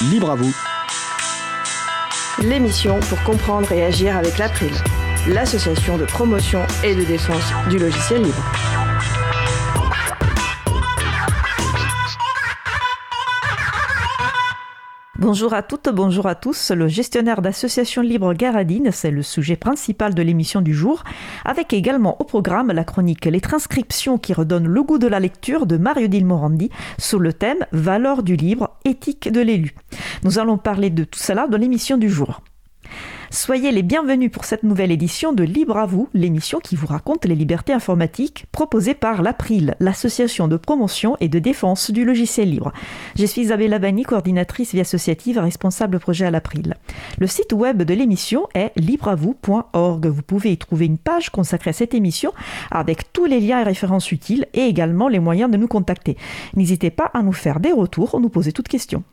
Libre à vous. L'émission pour comprendre et agir avec l'April, l'association de promotion et de défense du logiciel libre. Bonjour à toutes, bonjour à tous. Le gestionnaire d'association libre Garadine, c'est le sujet principal de l'émission du jour, avec également au programme la chronique Les transcriptions qui redonnent le goût de la lecture de Mario Dilmorandi sur le thème Valeur du livre, éthique de l'élu. Nous allons parler de tout cela dans l'émission du jour. Soyez les bienvenus pour cette nouvelle édition de Libre à vous, l'émission qui vous raconte les libertés informatiques proposée par l'April, l'association de promotion et de défense du logiciel libre. Je suis Isabelle Lavani, coordinatrice vie associative responsable projet à l'April. Le site web de l'émission est libreavou.org. Vous pouvez y trouver une page consacrée à cette émission avec tous les liens et références utiles et également les moyens de nous contacter. N'hésitez pas à nous faire des retours ou nous poser toutes questions.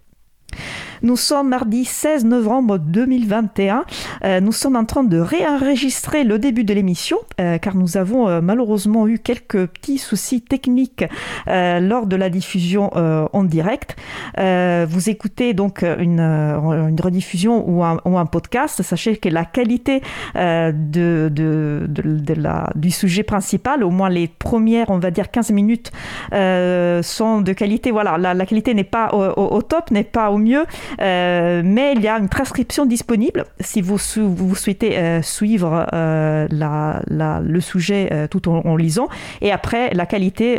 Nous sommes mardi 16 novembre 2021. Euh, nous sommes en train de réenregistrer le début de l'émission euh, car nous avons euh, malheureusement eu quelques petits soucis techniques lors de la diffusion en direct. vous écoutez donc une, une rediffusion ou un, ou un, podcast. Sachez que la qualité de, de, de, la, du sujet principal, au moins les premières, on va dire 15 minutes, sont de qualité. Voilà, la, la qualité n'est pas au, au top, n'est pas au mieux. Euh, mais il y a une transcription disponible si vous, vous souhaitez euh, suivre euh, la, la, le sujet tout en, lisant. Et après, la qualité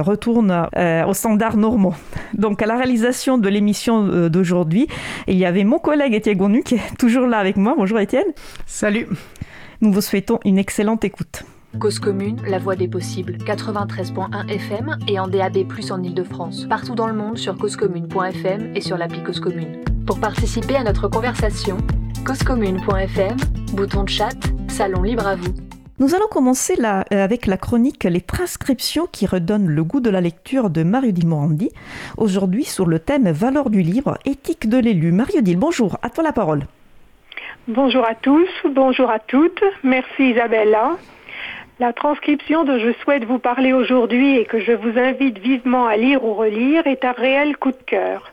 retourne aux standards normaux. Donc, à la réalisation de l'émission d'aujourd'hui, il y avait mon collègue Étienne Gonu qui est toujours là avec moi. Bonjour Étienne. Salut. Nous vous souhaitons une excellente écoute. Cause commune, la voix des possibles, 93.1 FM et en DAB+, en Ile-de-France. Partout dans le monde sur causecommune.fm et sur l'appli Cause Commune. Pour participer à notre conversation, causecommune.fm, bouton de chat, salon libre à vous. Nous allons commencer euh, avec la chronique Les transcriptions qui redonnent le goût de la lecture de Mario-Dil Morandi. Aujourd'hui sur le thème Valeur du livre, éthique de l'élu. Mario-Dil, bonjour, à toi la parole. Bonjour à tous, bonjour à toutes. Merci Isabella. La transcription dont je souhaite vous parler aujourd'hui et que je vous invite vivement à lire ou relire est un réel coup de cœur.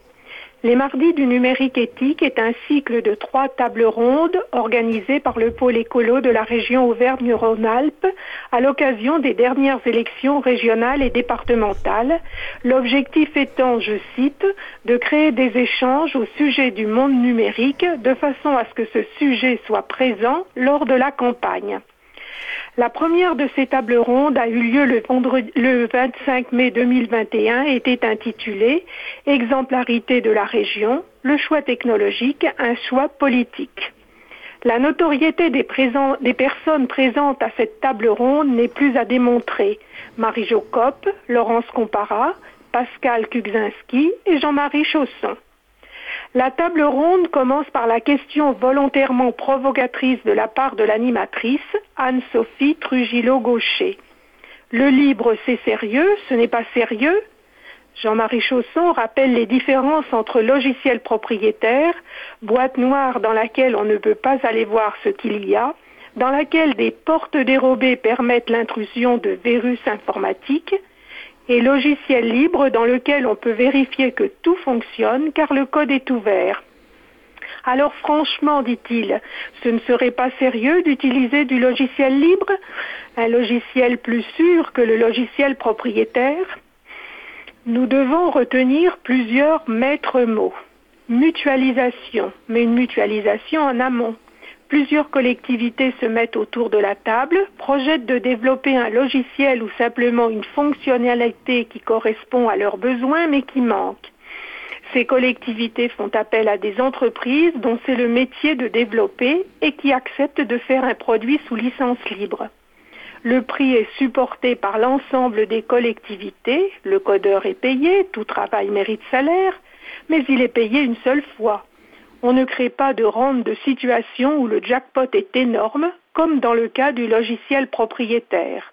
Les mardis du numérique éthique est un cycle de trois tables rondes organisées par le pôle écolo de la région Auvergne-Rhône-Alpes à l'occasion des dernières élections régionales et départementales. L'objectif étant, je cite, de créer des échanges au sujet du monde numérique de façon à ce que ce sujet soit présent lors de la campagne. La première de ces tables rondes a eu lieu le, le 25 mai 2021 et était intitulée Exemplarité de la région, le choix technologique, un choix politique. La notoriété des, personnes présentes à cette table ronde n'est plus à démontrer. Marie Jocope, Laurence Compara, Pascal Kugzinski et Jean-Marie Chausson. La table ronde commence par la question volontairement provocatrice de la part de l'animatrice, Anne-Sophie Trujillo-Gaucher. Le libre, c'est sérieux, ce n'est pas sérieux? Jean-Marie Chausson rappelle les différences entre logiciel propriétaire, boîte noire dans laquelle on ne peut pas aller voir ce qu'il y a, dans laquelle des portes dérobées permettent l'intrusion de virus informatiques, et logiciel libre dans lequel on peut vérifier que tout fonctionne car le code est ouvert. Alors franchement, dit-il, ce ne serait pas sérieux d'utiliser du logiciel libre, un logiciel plus sûr que le logiciel propriétaire? Nous devons retenir plusieurs maîtres mots. Mutualisation, mais une mutualisation en amont. Plusieurs collectivités se mettent autour de la table, projettent de développer un logiciel ou simplement une fonctionnalité qui correspond à leurs besoins mais qui manque. Ces collectivités font appel à des entreprises dont c'est le métier de développer et qui acceptent de faire un produit sous licence libre. Le prix est supporté par l'ensemble des collectivités, le codeur est payé, tout travail mérite salaire, mais il est payé une seule fois. On ne crée pas de rente de situation où le jackpot est énorme, comme dans le cas du logiciel propriétaire.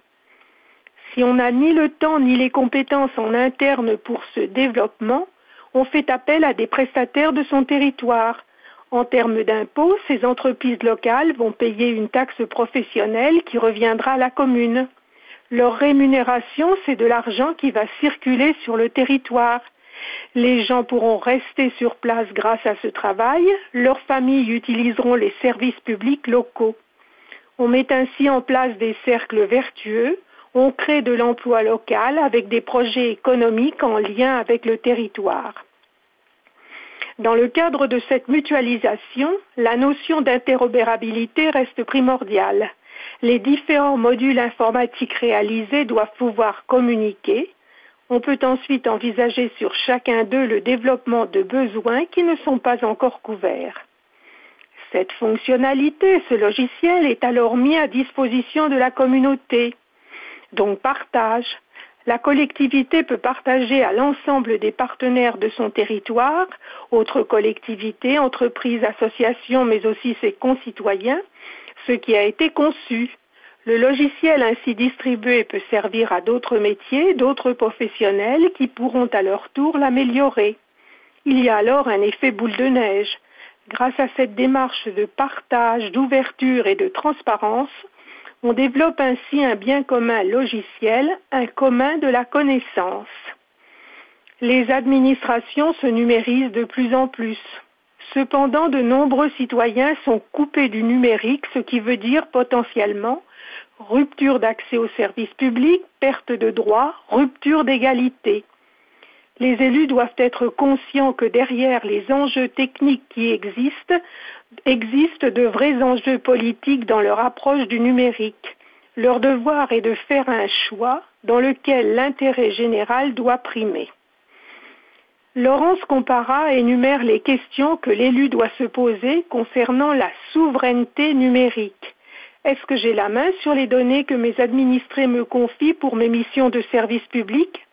Si on n'a ni le temps ni les compétences en interne pour ce développement, on fait appel à des prestataires de son territoire. En termes d'impôts, ces entreprises locales vont payer une taxe professionnelle qui reviendra à la commune. Leur rémunération, c'est de l'argent qui va circuler sur le territoire Les gens pourront rester sur place grâce à ce travail. Leurs familles utiliseront les services publics locaux. On met ainsi en place des cercles vertueux. On crée de l'emploi local avec des projets économiques en lien avec le territoire. Dans le cadre de cette mutualisation, la notion d'interopérabilité reste primordiale. Les différents modules informatiques réalisés doivent pouvoir communiquer. On peut ensuite envisager sur chacun d'eux le développement de besoins qui ne sont pas encore couverts. Cette fonctionnalité, ce logiciel est alors mis à disposition de la communauté. Donc partage, la collectivité peut partager à l'ensemble des partenaires de son territoire, autres collectivités, entreprises, associations, mais aussi ses concitoyens, ce qui a été conçu. Le logiciel ainsi distribué peut servir à d'autres métiers, d'autres professionnels qui pourront à leur tour l'améliorer. Il y a alors un effet boule de neige. Grâce à cette démarche de partage, d'ouverture et de transparence, on développe ainsi un bien commun logiciel, un commun de la connaissance. Les administrations se numérisent de plus en plus. Cependant, de nombreux citoyens sont coupés du numérique, ce qui veut dire potentiellement rupture d'accès aux services publics, perte de droits, rupture d'égalité. Les élus doivent être conscients que derrière les enjeux techniques qui existent, existent de vrais enjeux politiques dans leur approche du numérique. Leur devoir est de faire un choix dans lequel l'intérêt général doit primer. Laurence Compara énumère les questions que l'élu doit se poser concernant la souveraineté numérique. Est-ce que j'ai la main sur les données que mes administrés me confient pour mes missions de service public?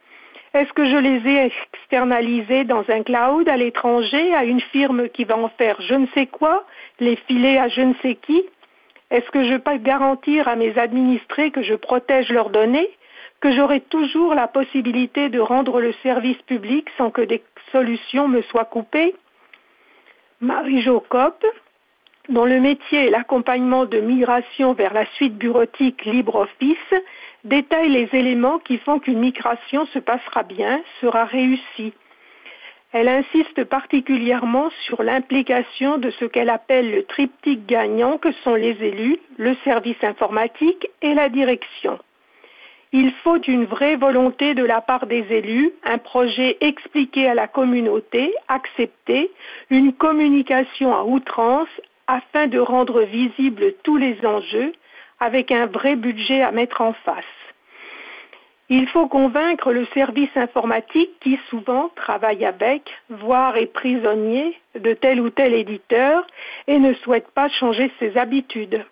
Est-ce que je les ai externalisés dans un cloud à l'étranger à une firme qui va en faire je ne sais quoi, les filer à je ne sais qui? Est-ce que je peux garantir à mes administrés que je protège leurs données, que j'aurai toujours la possibilité de rendre le service public sans que des solutions me soient coupées Marie-Jo dont le métier est l'accompagnement de migration vers la suite bureautique LibreOffice, détaille les éléments qui font qu'une migration se passera bien, sera réussie. Elle insiste particulièrement sur l'implication de ce qu'elle appelle le triptyque gagnant que sont les élus, le service informatique et la direction. Il faut une vraie volonté de la part des élus, un projet expliqué à la communauté, accepté, une communication à outrance afin de rendre visibles tous les enjeux avec un vrai budget à mettre en face. Il faut convaincre le service informatique qui souvent travaille avec, voire est prisonnier de tel ou tel éditeur et ne souhaite pas changer ses habitudes.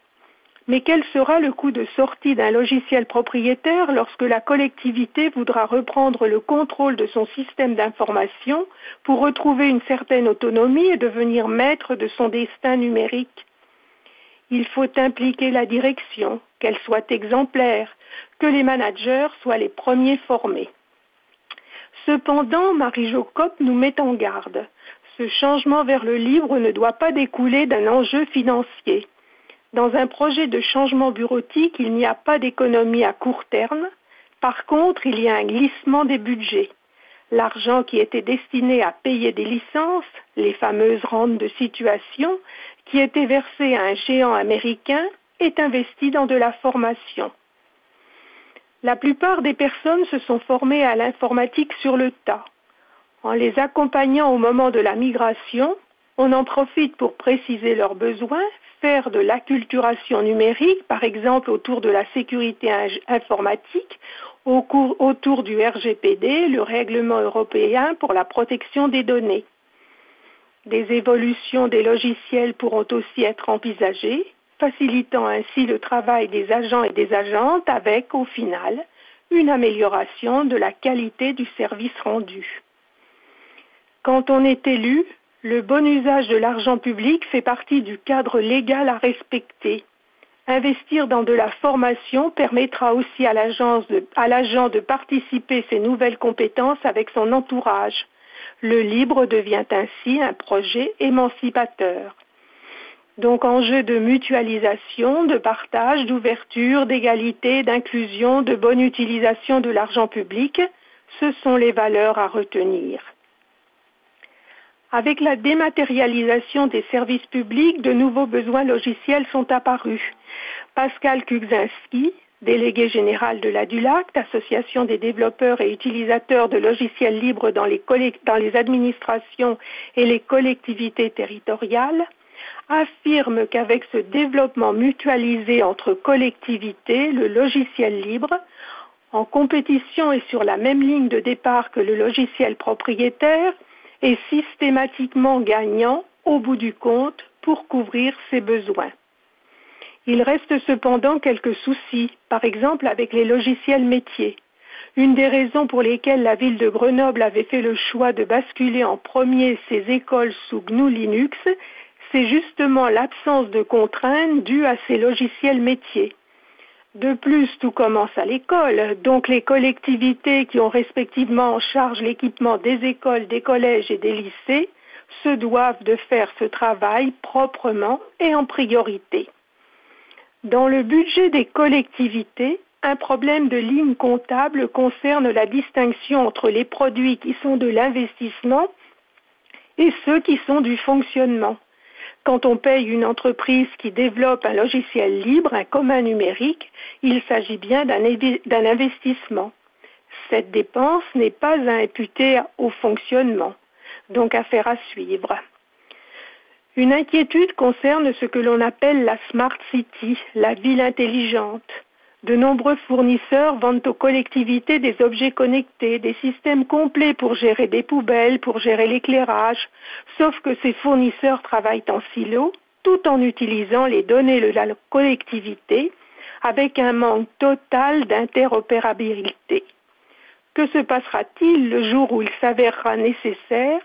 Mais quel sera le coût de sortie d'un logiciel propriétaire lorsque la collectivité voudra reprendre le contrôle de son système d'information pour retrouver une certaine autonomie et devenir maître de son destin numérique? Il faut impliquer la direction, qu'elle soit exemplaire, que les managers soient les premiers formés. Cependant, Marie-Jo nous met en garde. Ce changement vers le livre ne doit pas découler d'un enjeu financier. Dans un projet de changement bureautique, il n'y a pas d'économie à court terme. Par contre, il y a un glissement des budgets. L'argent qui était destiné à payer des licences, les fameuses rentes de situation, qui étaient versées à un géant américain, est investi dans de la formation. La plupart des personnes se sont formées à l'informatique sur le tas. En les accompagnant au moment de la migration, on en profite pour préciser leurs besoins, faire de l'acculturation numérique, par exemple autour de la sécurité informatique, autour du RGPD, le règlement européen pour la protection des données. Des évolutions des logiciels pourront aussi être envisagées, facilitant ainsi le travail des agents et des agentes avec, au final, une amélioration de la qualité du service rendu. Quand on est élu, le bon usage de l'argent public fait partie du cadre légal à respecter. Investir dans de la formation permettra aussi à l'agent de, de, participer ses nouvelles compétences avec son entourage. Le libre devient ainsi un projet émancipateur. Donc enjeu de mutualisation, de partage, d'ouverture, d'égalité, d'inclusion, de bonne utilisation de l'argent public, ce sont les valeurs à retenir. Avec la dématérialisation des services publics, de nouveaux besoins logiciels sont apparus. Pascal Kugzinski, délégué général de la DULACT, Association des développeurs et utilisateurs de logiciels libres dans les administrations et les collectivités territoriales, affirme qu'avec ce développement mutualisé entre collectivités, le logiciel libre, en compétition et sur la même ligne de départ que le logiciel propriétaire, est systématiquement gagnant au bout du compte pour couvrir ses besoins. Il reste cependant quelques soucis, par exemple avec les logiciels métiers. Une des raisons pour lesquelles la ville de Grenoble avait fait le choix de basculer en premier ses écoles sous GNU Linux, c'est justement l'absence de contraintes due à ces logiciels métiers. De plus, tout commence à l'école, donc les collectivités qui ont respectivement en charge l'équipement des écoles, des collèges et des lycées se doivent de faire ce travail proprement et en priorité. Dans le budget des collectivités, un problème de ligne comptable concerne la distinction entre les produits qui sont de l'investissement et ceux qui sont du fonctionnement. Quand on paye une entreprise qui développe un logiciel libre, un commun numérique, il s'agit bien d'un investissement. Cette dépense n'est pas à imputer au fonctionnement, donc affaire à suivre. Une inquiétude concerne ce que l'on appelle la Smart City, la ville intelligente. De nombreux fournisseurs vendent aux collectivités des objets connectés, des systèmes complets pour gérer des poubelles, pour gérer l'éclairage, sauf que ces fournisseurs travaillent en silo tout en utilisant les données de la collectivité avec un manque total d'interopérabilité. Que se passera-t-il le jour où il s'avérera nécessaire?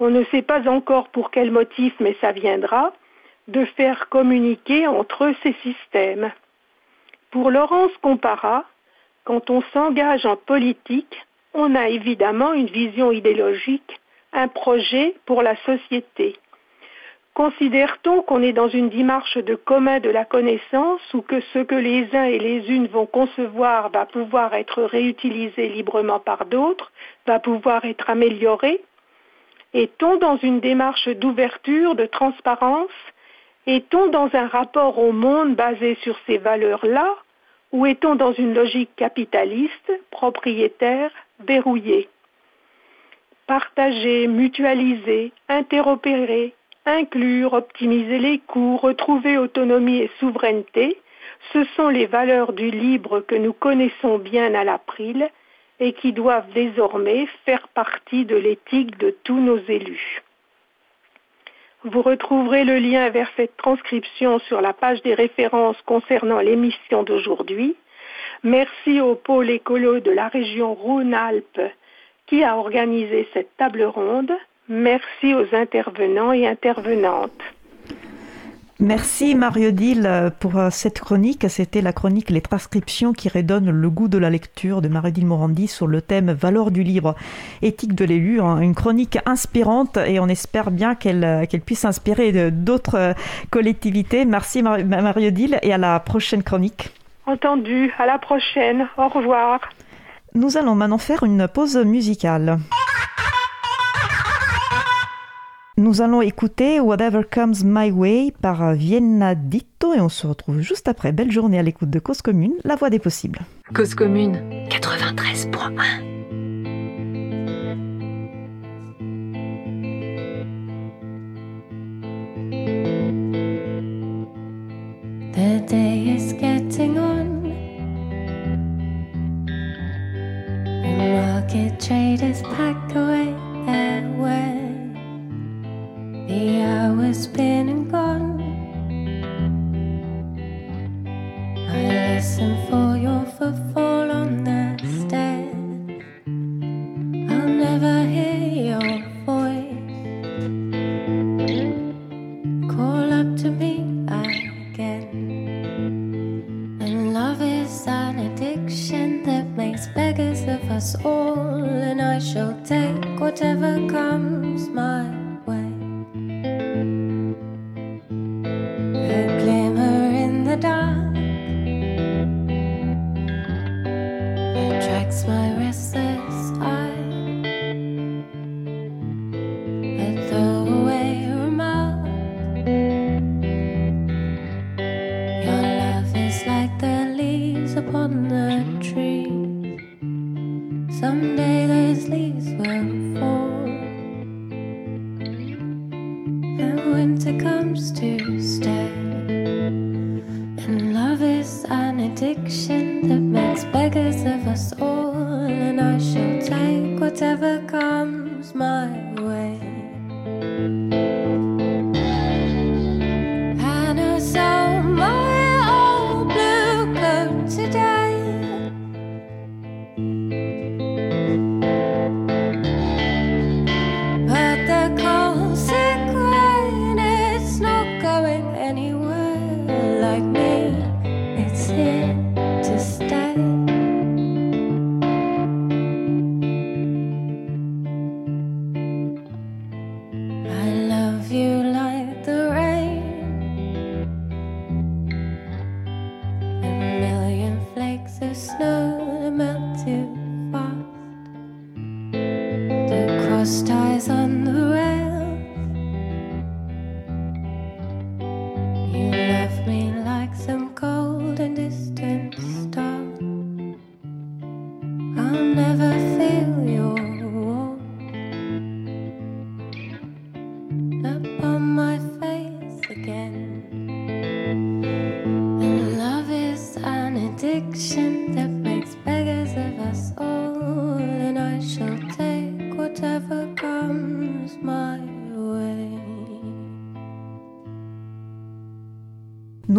On ne sait pas encore pour quel motif, mais ça viendra, de faire communiquer entre ces systèmes. Pour Laurence Compara, quand on s'engage en politique, on a évidemment une vision idéologique, un projet pour la société. Considère-t-on qu'on est dans une démarche de commun de la connaissance ou que ce que les uns et les unes vont concevoir va pouvoir être réutilisé librement par d'autres, va pouvoir être amélioré? Est-on dans une démarche d'ouverture, de transparence? Est-on dans un rapport au monde basé sur ces valeurs-là? Ou est-on dans une logique capitaliste, propriétaire, verrouillée? Partager, mutualiser, interopérer, inclure, optimiser les coûts, retrouver autonomie et souveraineté, ce sont les valeurs du libre que nous connaissons bien à l'April et qui doivent désormais faire partie de l'éthique de tous nos élus. Vous retrouverez le lien vers cette transcription sur la page des références concernant l'émission d'aujourd'hui. Merci au pôle écolo de la région Rhône-Alpes qui a organisé cette table ronde. Merci aux intervenants et intervenantes. Merci Mario Dill pour euh, cette chronique. C'était la chronique Les transcriptions qui redonnent le goût de la lecture de Mario Dill Morandi sur le thème Valeur du livre, éthique de l'élu. Hein. Une chronique inspirante et on espère bien qu'elle euh, puisse inspirer d'autres euh, collectivités. Merci Mario Dill et à la prochaine chronique. Entendu, à la prochaine. Au revoir. Nous allons maintenant faire une pause musicale. Nous allons écouter Whatever Comes My Way par Vienna Ditto et on se retrouve juste après. Belle journée à l'écoute de Cause Commune, la voix des possibles. Cause Commune 93.1 The day is getting on. The market traders pack away their wares. The hours been and gone. I listen for your footfall on the stairs. I'll never hear your voice. Call up to me again. And love is an addiction that makes beggars of us all. And I shall take whatever comes my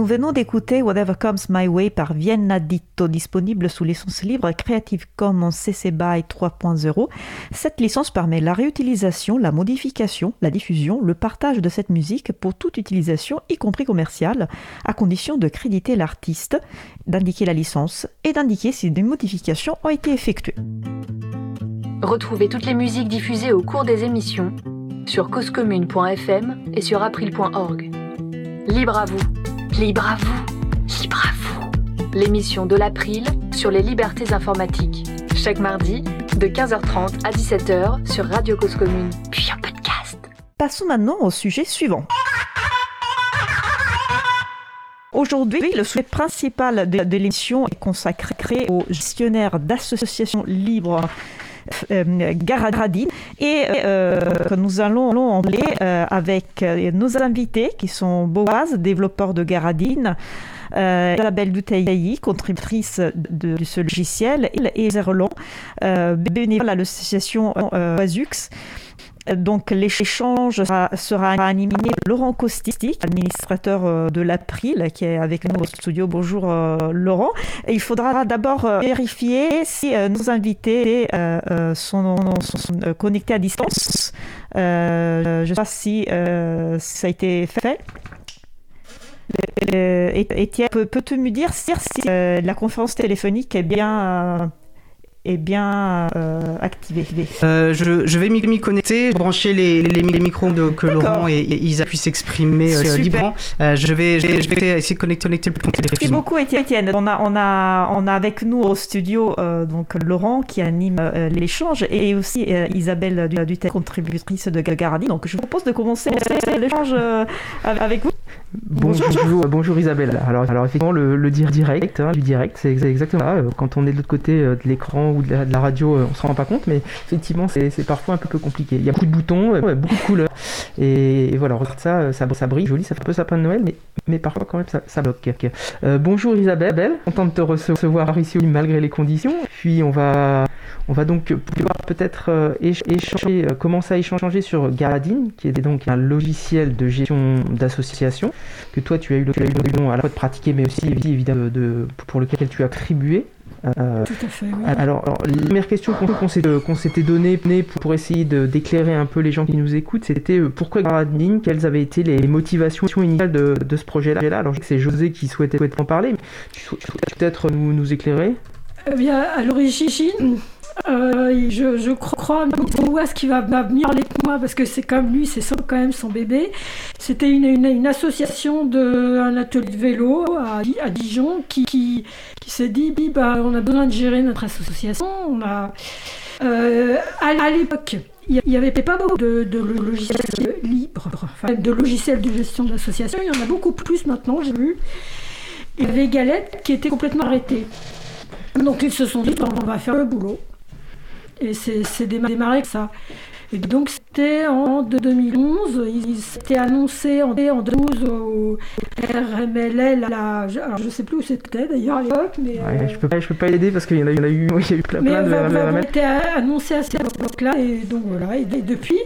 venons d'écouter Whatever Comes My Way par Vienna Ditto, disponible sous licence libre Creative Commons CC BY 3.0. Cette licence permet la réutilisation, la modification, la diffusion, le partage de cette musique pour toute utilisation, y compris commerciale, à condition de créditer l'artiste, d'indiquer la licence et d'indiquer si des modifications ont été effectuées. Retrouvez toutes les musiques diffusées au cours des émissions sur causecommune.fm et sur april.org. Libre à vous, libre à vous, libre à vous. L'émission de l'April sur les libertés informatiques. Chaque mardi, de 15h30 à 17h sur Radio Cause Commune, puis en podcast. Passons maintenant au sujet suivant. Aujourd'hui, le sujet principal de, l'émission est consacré aux gestionnaires d'associations libres Garadine et euh, nous allons, en parler euh, avec euh, nos invités qui sont Boaz, développeur de Garadine, euh, Isabelle Doutaï, contributrice de, ce logiciel, et Zerlon, euh, bénévole à l'association euh. Donc l'échange sera, sera animé par Laurent Costistic, administrateur euh, de l'April, qui est avec nous au studio. Bonjour euh, Laurent. Il faudra d'abord euh, vérifier si nos invités sont, connectés à distance. Je ne sais pas si ça a été fait. Étienne, peux- peux-tu me dire si la conférence téléphonique est bien, est bien euh, activée Euh, je, je vais m'y connecter, brancher les, les, les micros de, que. Laurent et, et Isa puissent s'exprimer euh, librement. Euh, je, vais, je, vais, je vais essayer de connecter, connecter le plus Merci effectivement. beaucoup Étienne. On a, on, a, on a avec nous au studio donc Laurent qui anime l'échange et aussi Isabelle Du- contributrice de Gagardi. Donc je vous propose de commencer l'échange avec vous. Bonjour, bonjour, bonjour Isabelle. Alors, alors effectivement, le, le dire direct, hein, du direct, c'est exa- exactement ça. Euh, Quand on est de l'autre côté euh, de l'écran ou de la, de la radio, euh, on se rend pas compte, mais effectivement, c'est parfois un peu, peu compliqué. Il y a beaucoup de boutons, beaucoup de couleurs, et, et voilà, regarde ça, ça, ça brille, joli, ça fait un peu sapin de Noël, mais, mais parfois quand même ça, ça bloque. Euh, bonjour Isabelle, content de te recevoir ici malgré les conditions. Puis on va, on va donc pouvoir peut-être euh, éch- échanger, euh, commencer à échanger sur Garadine, qui est donc un logiciel de gestion d'association que toi tu as eu l'occasion à la fois de pratiquer, mais aussi évidemment de, de- pour lequel tu as attribué. Euh, Tout à fait, oui. alors, alors, la première question qu'on qu'on s'était donnée pour, pour essayer d'éclairer un peu les gens qui nous écoutent, c'était euh, pourquoi Garadine, quelles avaient été les motivations initiales de, de ce projet-là? Alors, je sais que c'est José qui souhaitait, souhaitait en parler, mais tu souhaites peut-être nous, nous éclairer? Eh bien, à l'origine, euh, je, je crois, moi, ce qui va, venir avec moi, parce que c'est comme lui, c'est quand même son bébé. C'était une, association de un atelier de vélo à, Di- à Dijon qui, s'est dit, bah, on a besoin de gérer notre association. On a, euh, à, à l'époque, il n'y avait pas beaucoup de, logiciels libres, de logiciels de gestion d'association. Il y en a beaucoup plus maintenant, j'ai vu. Il y avait Galette qui était complètement arrêté. Donc ils se sont dit, on va faire le boulot. Et c'est c'est déma- démarré ça. Et donc c'était en 2011, il s'était annoncé en 2012 au RMLL, alors je ne sais plus où c'était d'ailleurs à l'époque. Mais ouais, je peux pas, je peux pas aider parce qu'il y, en a eu, il y a eu plein, mais de RMLL. été annoncé à cette époque-là et donc voilà. Et, depuis,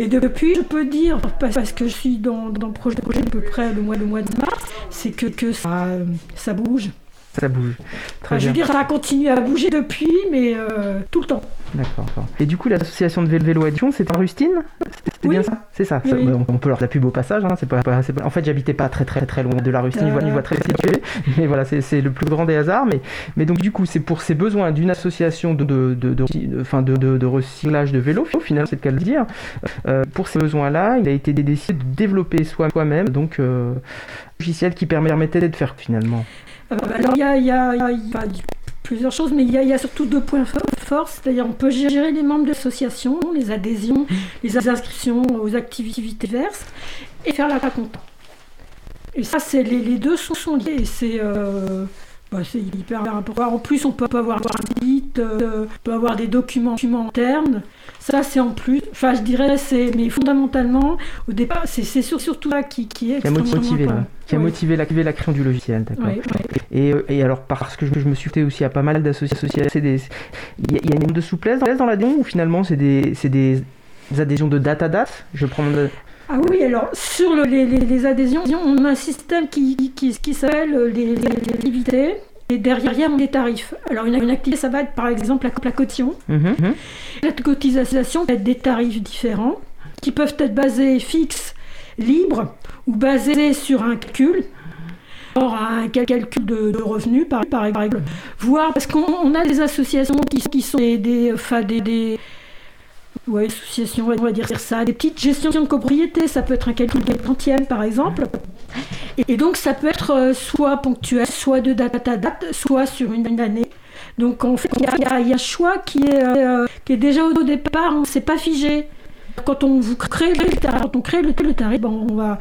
et depuis, je peux dire parce que je suis dans, dans le projet, projet à peu près le mois, le mois de mars, c'est que, que ça, ça bouge ça bouge. Très je veux dire, ça a continué à bouger depuis, mais euh, tout le temps. D'accord. Et du coup, l'association de vélo Lyon, c'est en Rustine? C'est bien ça? C'est ça. on, peut leur la plus beau passage. Hein, c'est pas, En fait, j'habitais pas très très très loin de la Rustine, une voie très située. Mais voilà, c'est le plus grand des hasards. Mais, mais donc, du coup, c'est pour ces besoins d'une association de, de, de, de, de, recyclage de vélos, finalement, c'est le cas de le dire. Euh, pour ces besoins-là, il a été décidé de développer soi-même donc euh, un logiciel qui permettait de faire finalement. Euh, alors, il y a, y a, y a plusieurs choses, mais il y, a surtout deux points forts. C'est-à-dire, on peut gérer les membres de l'association, les adhésions, les inscriptions aux activités diverses, et faire la compte. Et ça, c'est les, deux sont, liés. C'est euh, bah, hyper important. En plus, on peut avoir un site, euh, on peut avoir des documents, documents internes. Ça, c'est en plus. Enfin, je dirais, c'est. Mais fondamentalement, au départ, c'est surtout ça qui, qui est. Qui a motivé, qui a motivé la, la, création du logiciel, d'accord. Et, euh, et, alors, parce que je, me suis fait aussi à pas mal d'associations, il y, a, il y a une de souplesse dans l'adhésion ou finalement c'est des, des adhésions de date à date Je prends. Ah oui, alors sur les, les, les, adhésions, on a un système qui, qui, qui s'appelle les, les, activités. Et derrière, on a des tarifs. Alors, une, une activité, ça va être par exemple la, la cotillon. Mhm. La cotisation peut être des tarifs différents qui peuvent être basés fixes, libres ou basés sur un calcul. Or, un calcul de, revenus, par, par exemple. Voire parce qu'on a des associations qui, qui sont des, des, des ouais, association, on va dire ça, des petites gestions de copropriété, ça peut être un calcul de quantième par exemple. Et donc ça peut être euh, soit ponctuel, soit de date à date, soit sur une, année. Donc en fait, il y, a un choix qui est, euh, qui est déjà au départ, on ne s'est pas figé. Quand on vous crée le tarif, on crée le, tarif, on va à un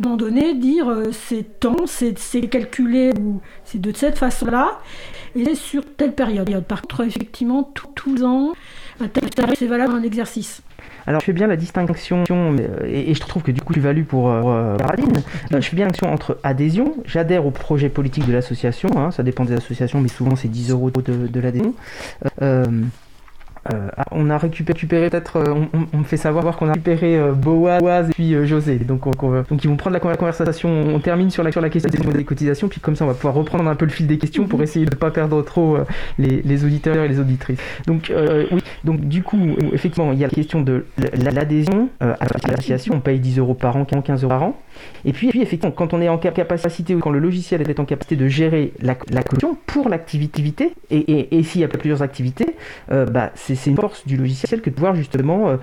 moment donné dire euh, c'est temps, c'est calculé ou c'est de cette façon-là, et sur telle période. Par contre, effectivement, tous les ans, c'est valable un exercice. Alors je fais bien la distinction, euh, et, je trouve que du coup tu values pour euh, euh, je fais bien la distinction entre adhésion, j'adhère au projet politique de l'association, hein, ça dépend des associations, mais souvent c'est 10 euros de, de l'adhésion. Euh, ah, on a récupéré, peut-être, euh, on, me fait savoir qu'on a récupéré euh, Boaz et puis José. Donc, ils vont prendre la conversation. On termine sur la, question des cotisations, puis comme ça on va pouvoir reprendre un peu le fil des questions pour essayer de ne pas perdre trop les, auditeurs et les auditrices. Donc du coup, effectivement, il y a la question de l'adhésion à l'association. On paye 10 euros par an, 15 euros par an. Et puis, effectivement, quand on est en capacité, ou quand le logiciel est en capacité de gérer la, la pour l'activité, et, et, s'il y a plusieurs activités, bah, c'est c'est une force du logiciel que de pouvoir justement euh,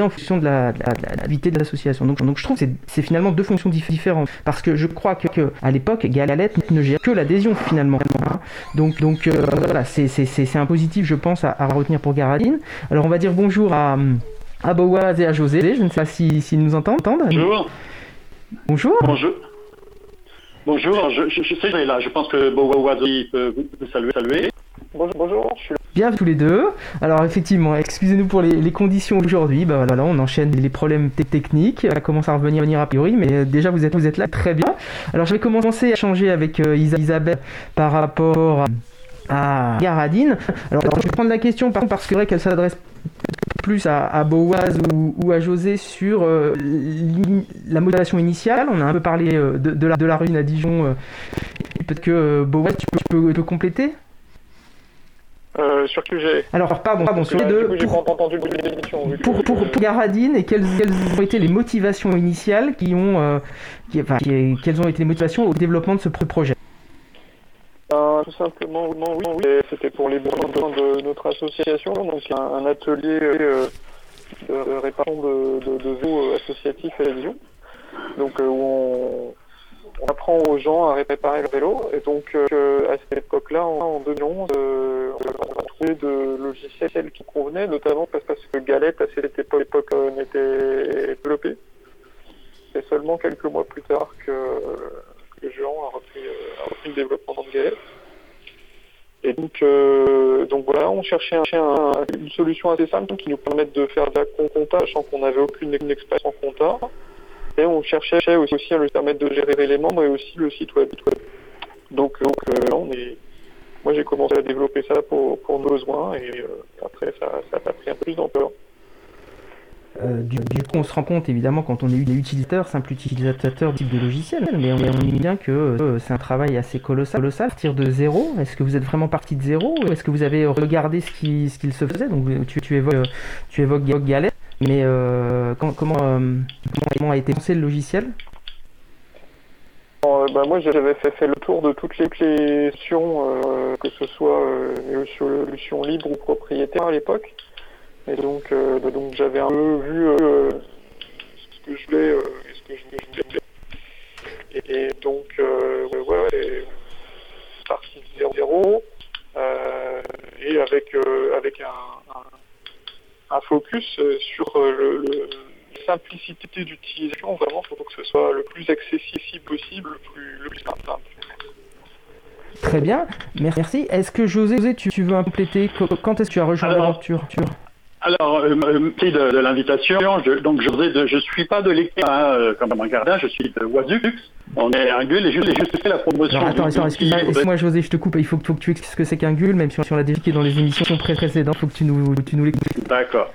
en fonction de la, de de l'association. Donc, donc je trouve que c'est finalement deux fonctions différentes. Parce que je crois que, à l'époque, Galette ne gère que l'adhésion finalement. Hein. Donc, donc euh, voilà, c'est un positif, je pense, à, retenir pour Garadine. Alors on va dire bonjour à, à Boaz et à José. Je ne sais pas s'ils si, nous entendent. Bonjour. Bonjour. Bonjour. Bonjour, je, je, je sais, là. Je pense que Boaz peut vous saluer. Bonjour, bonjour. Je suis Bien tous les deux. Alors effectivement, excusez-nous pour les, conditions aujourd'hui. Bah voilà, on enchaîne les problèmes techniques. Ça commence à revenir, venir a priori, mais euh, déjà vous êtes, vous êtes là, très bien. Alors je vais commencer à changer avec euh, Isabelle par rapport à Garadine. Alors, je vais prendre la question par parce que vrai qu'elle s'adresse plus à, Boaz ou, à José sur euh, la motivation initiale. On a un peu parlé de, la, de la ruine à Dijon. Peut-être que Boaz, tu peux compléter? Euh, sur sujet. Alors, pardon, pardon, sur les deux. Pour, Pour, pour, pour, Garadine, et quelles, quelles, ont été les motivations initiales qui ont. Euh, qui, enfin, quelles ont été les motivations au développement de ce projet? Euh, Tout simplement, oui, oui c'était pour les besoins de notre association. Donc, a un atelier euh, de réparation de, de, associatifs à Lyon. Donc, où on on apprend aux gens à réparer le vélo. Et donc, euh, à cette époque-là, en, 2011, euh, on a trouvé de logiciels qui convenaient, notamment parce, que Galette, à cette époque, euh, n'était développé. C'est seulement quelques mois plus tard que, que Jean a repris, le développement de Galette. Et donc, donc voilà, on cherchait, un, une solution assez simple qui nous permette de faire de la compta, sachant qu'on n'avait aucune expérience en compta. Et on cherchait aussi à lui permettre de gérer les membres et aussi le site web. Donc, donc là, on est, moi j'ai commencé à développer ça pour, pour nos besoins et après ça, ça a pris un peu plus d'ampleur. Euh, du, coup, on se rend compte évidemment quand on est utilisateur, simple utilisateur type de logiciel, mais on est bien que euh, c'est un travail assez colossal, colossal, partir de zéro. Est-ce que vous êtes vraiment parti de zéro? Est-ce que vous avez regardé ce qui ce qu'il se faisait? Donc tu, évoques tu évoques Galette, mais euh, comment, comment, a été pensé le logiciel? Bah, moi j'avais fait, le tour de toutes les questions, que ce soit solution libre ou propriétaire à l'époque. Et donc, euh, donc j'avais un peu vu euh, ce que je voulais euh, et ce que je voulais. Et, et donc, ouais, ouais, parti de 0 et avec, avec un, un, un focus sur le, le simplicité d'utilisation, vraiment, il faut que ce soit le plus accessible possible, le plus, le plus simple. Très bien, merci. Est-ce que José, tu, tu veux compléter? Quand est-ce que tu as rejoint l'aventure? Alors, euh, merci de, de l'invitation. donc, je ne suis pas de l'équipe hein, euh, comme un gardien, je suis de Wazux. On est un GUL et juste, juste fait la promotion. Alors, attends, attends excuse-moi, José, je te coupe. Il faut, faut que tu expliques ce que c'est qu'un GUL, même si on l'a déjà dans les émissions précédentes. Il faut que tu nous, tu nous l'expliques. D'accord.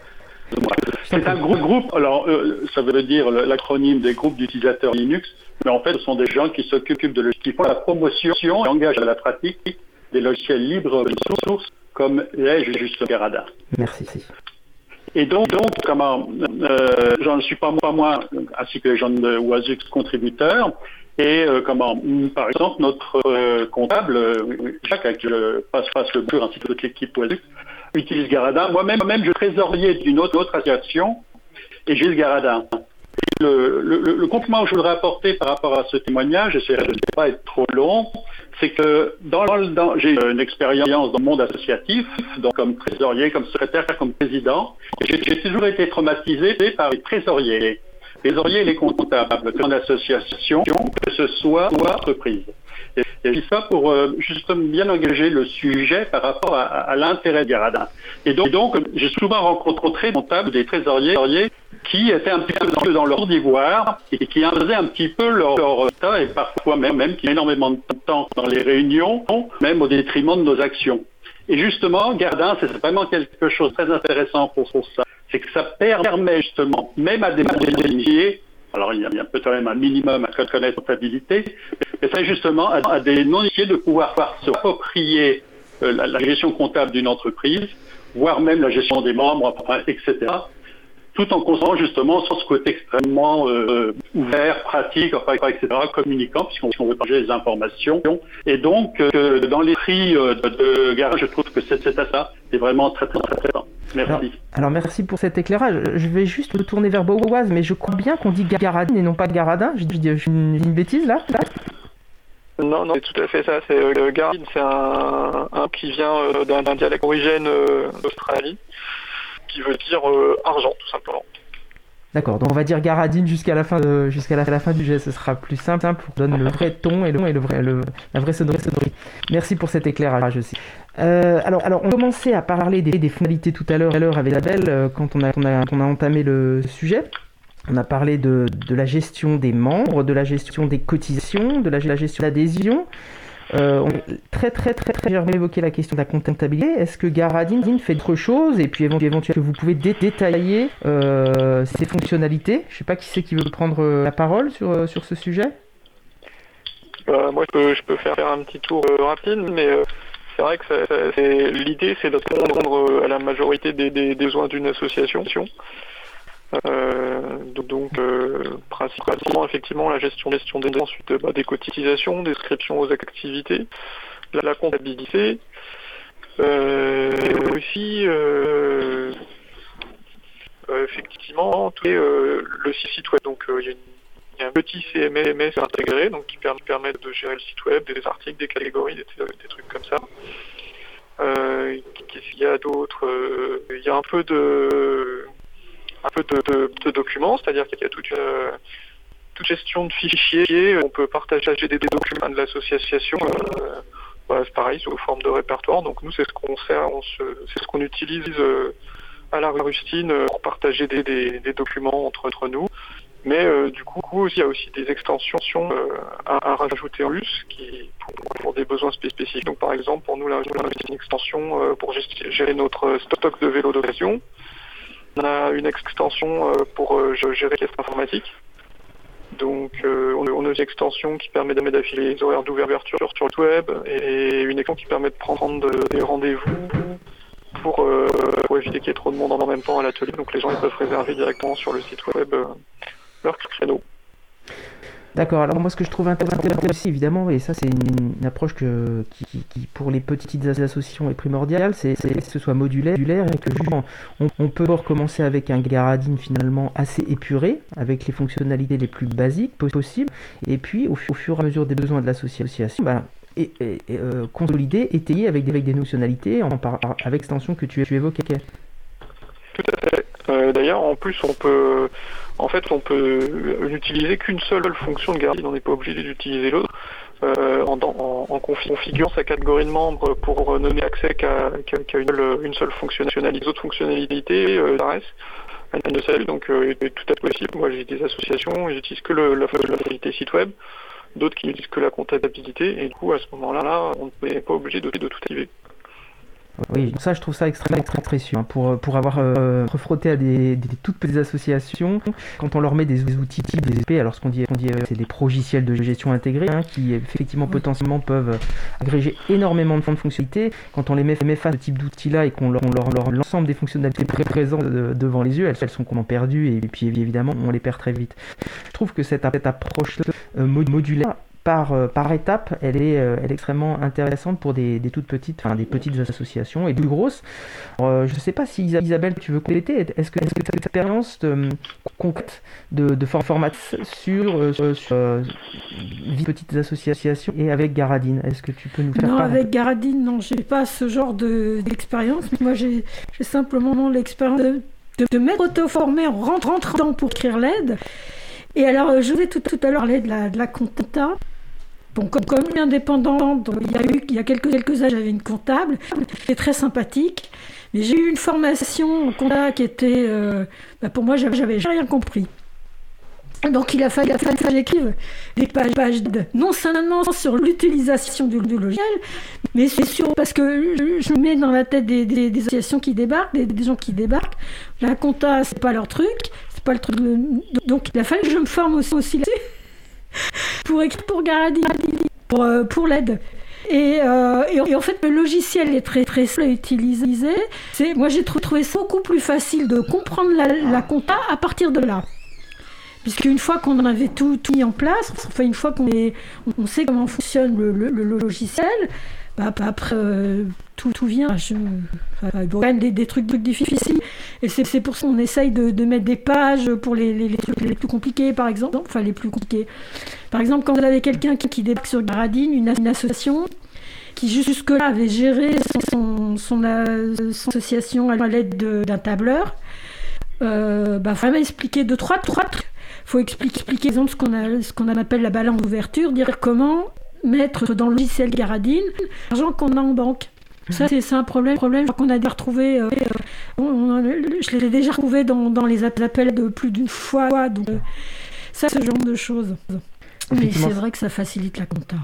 C'est un groupe, groupe alors euh, ça veut dire l'acronyme des groupes d'utilisateurs Linux, mais en fait ce sont des gens qui s'occupent de qui font la promotion et engagent à la pratique des logiciels libres de source comme l'est juste Garada. Merci. Et donc, donc comment, euh, j'en suis pas moi, moi, ainsi que les gens de Oisux contributeurs. Et euh, comment, par exemple, notre euh, comptable, euh, Jacques, qui passe, passe le pur ainsi que toute l'équipe Oisux, utilise Garadin. Moi-même, même, je trésorier d'une autre, autre association et Gilles Garadin. Le, le, le, complément que je voudrais apporter par rapport à ce témoignage, j'essaierai de ne pas être trop long, c'est que dans, dans j'ai une expérience dans le monde associatif, donc comme trésorier, comme secrétaire, comme président. J'ai toujours été traumatisé par les trésoriers. Les trésoriers et les comptables, dans l'association, que ce soit ou entreprise. Et je dis ça pour euh, justement bien engager le sujet par rapport à, à l'intérêt de Garadin. Et donc, donc j'ai souvent rencontré des comptables, des trésoriers qui étaient un petit peu dans, leur d'ivoire et qui faisaient un petit peu leur, temps et parfois même, même qui énormément de temps dans les réunions, même au détriment de nos actions. Et justement, Gardin, c'est vraiment quelque chose de très intéressant pour, ça. C'est que ça permet justement, même à des initiés, alors il y a, peut-être même un minimum à connaître comptabilité, mais c'est justement à, des non-initiés de pouvoir se approprier euh, la, gestion comptable d'une entreprise, voire même la gestion des membres, etc tout en conservant justement sur ce côté extrêmement euh, ouvert, pratique, enfin, etc., communicant, puisqu'on veut partager les informations. Et donc, euh, dans les prix euh, de, garage, je trouve que c'est à ça. C'est vraiment très, très, très, très bien. Merci. Alors, merci pour cet éclairage. Je vais juste me tourner vers Beauvoise, mais je crois bien qu'on dit Garadin et non pas Garadin. Je dis une, une bêtise là, non, non, c'est tout à fait ça. C'est euh, Garadin, c'est un, un, qui vient d'un dialecte origine d'Australie qui veut dire euh, argent, tout simplement. D'accord, donc on va dire Garadine jusqu'à la fin jusqu'à la, fin du jet, ce sera plus simple, simple pour donner le vrai ton et le et le vrai le, la vraie sonorité. Merci pour cet éclairage aussi. Euh, alors, alors on commençait à parler des, des finalités tout à l'heure, avec Isabelle euh, quand on a, on on a entamé le sujet. On a parlé de, de, la gestion des membres, de la gestion des cotisations, de la, la gestion d'adhésion. Euh, on très très très très j'ai évoqué la question de la comptabilité. Est-ce que Garadine fait d'autres choses et puis éventuellement que vous pouvez détailler euh, ses fonctionnalités? Je sais pas qui c'est qui veut prendre euh, la parole sur, euh, sur ce sujet. moi je peux, je peux, faire un petit tour rapide, mais c'est vrai que l'idée c'est de répondre à la majorité des besoins d'une association. Euh, donc, euh, principalement effectivement la gestion, gestion des ensuite bah, des cotisations, description aux activités, la, la comptabilité, euh, et aussi euh, euh, effectivement tout euh, le site web. Donc il y, y, a un petit CMS intégré donc qui permet, de gérer le site web, des articles, des catégories, des, des trucs comme ça. Qu'est-ce qu'il y a d'autre? Il y a un peu de un peu de, documents, c'est-à-dire qu'il y a toute, euh, toute gestion de fichiers, on peut partager des, documents de l'association, euh, bah, c'est pareil sous forme de répertoire. Donc nous, c'est ce qu'on sert, on c'est ce qu'on utilise à la rustine pour partager des, documents entre, nous. Mais du coup, il y a aussi des extensions à, rajouter en plus qui pour, des besoins spécifiques. Donc par exemple, pour nous, là, une extension pour gérer notre stock de vélos d'occasion. On a une extension pour gérer les caisses informatiques. Donc euh, on, a une extension qui permet d'affiler les horaires d'ouverture sur le web et une extension qui permet de prendre des rendez-vous pour, euh, éviter qu'il y ait trop de monde en même temps à l'atelier. Donc les gens peuvent réserver directement sur le site web euh, leur créneau. D'accord. Alors moi, ce que je trouve intéressant aussi, évidemment, et ça c'est une, approche que, qui, pour les petites associations est primordiale, c'est que ce soit modulaire, et que on, on peut recommencer avec un Garadine finalement assez épuré, avec les fonctionnalités les plus basiques possibles, et puis au, fur et à mesure des besoins de l'association, bah, euh, consolider, étayer avec des, avec des fonctionnalités en, avec extension que tu, tu évoquais. Tout à fait. Euh, d'ailleurs, en plus, on peut en fait, on peut n'utiliser qu'une seule fonction de garde, on n'est pas obligé d'utiliser l'autre. Euh, en, configurant sa catégorie de membres pour donner accès qu'à une, seule fonctionnalité. Les autres fonctionnalités, euh, une de celles, donc euh, tout à possible. Moi, j'ai des associations, j'utilise que le, la fonctionnalité site web, d'autres qui n'utilisent que la comptabilité, et du coup, à ce moment-là, on n'est pas obligé de, de tout activer. Oui, ça je trouve ça extrêmement très précieux hein, pour, pour avoir euh, à des, toutes petites associations. Quand on leur met des outils type des SP, alors ce qu'on dit, on dit euh, c'est des progiciels de gestion intégrés hein, qui effectivement potentiellement peuvent agréger énormément de fonctionnalités. Quand on les met, face à ce type d'outils-là et qu'on leur, l'ensemble des fonctionnalités présentes devant les yeux, elles, elles sont complètement perdues et, puis évidemment on les perd très vite. Je trouve que cette, approche euh, modulaire par, euh, par étape, elle est, euh, elle est extrêmement intéressante pour des, des, toutes petites, enfin des petites associations et plus grosses. Euh, je ne sais pas si Isabelle, tu veux compléter. Est-ce que, est-ce que tu as une expérience de, concrète de, de format sur, sur petites associations et avec Garadine Est-ce que tu peux nous faire Non, avec Garadine, non, j'ai pas ce genre de, d'expérience. Moi, j'ai, simplement l'expérience de, de, m'être auto-formé en rentrant pour écrire l'aide. Et alors, je vous ai tout, tout à l'heure parlé de la, de la compta. Comme, comme indépendante, il y a eu il y a quelques, quelques années, j'avais une comptable, qui très sympathique. Mais j'ai eu une formation en compta qui était, euh, bah, pour moi, j'avais rien compris. Donc il a fallu, que j'écrive des pages, non seulement sur l'utilisation du, logiciel, mais c'est sûr parce que je, me mets dans la tête des, associations qui débarquent, des, des, gens qui débarquent. La compta, c'est pas leur truc, c'est pas le truc. donc il a fallu que je me forme aussi, aussi là-dessus pour, pour Garadi, pour, euh, pour l'aide. Euh, et, et, en fait, le logiciel est très très simple à utiliser. C'est, moi, j'ai trouvé ça beaucoup plus facile de comprendre la, compta à partir de là. Puisqu'une fois qu'on avait tout, tout mis en place, enfin une fois qu'on on sait comment fonctionne le, le logiciel, bah, après, euh, tout, tout vient. Je, enfin, des, des, trucs, difficiles. Et c'est pour ça qu'on essaye de, de, mettre des pages pour les, les, les, trucs les plus compliqués, par exemple. Enfin, les plus compliqués. Par exemple, quand vous avez quelqu'un qui, qui débarque sur Garadine, une, une association qui jusque-là avait géré son, son, association à l'aide d'un tableur, euh, bah, vraiment expliquer deux, trois, trois trucs. Il faut expliquer, expliquer exemple, ce qu'on ce qu'on appelle la balance d'ouverture, dire comment mettre dans le logiciel Garadine l'argent qu'on a en banque. Ça, c'est un problème, problème qu'on a déjà retrouvé. Euh, je l'ai déjà retrouvé dans, dans, les appels de plus d'une fois. Donc, euh, ça, ce genre de choses. Mais c'est vrai que ça facilite la compta.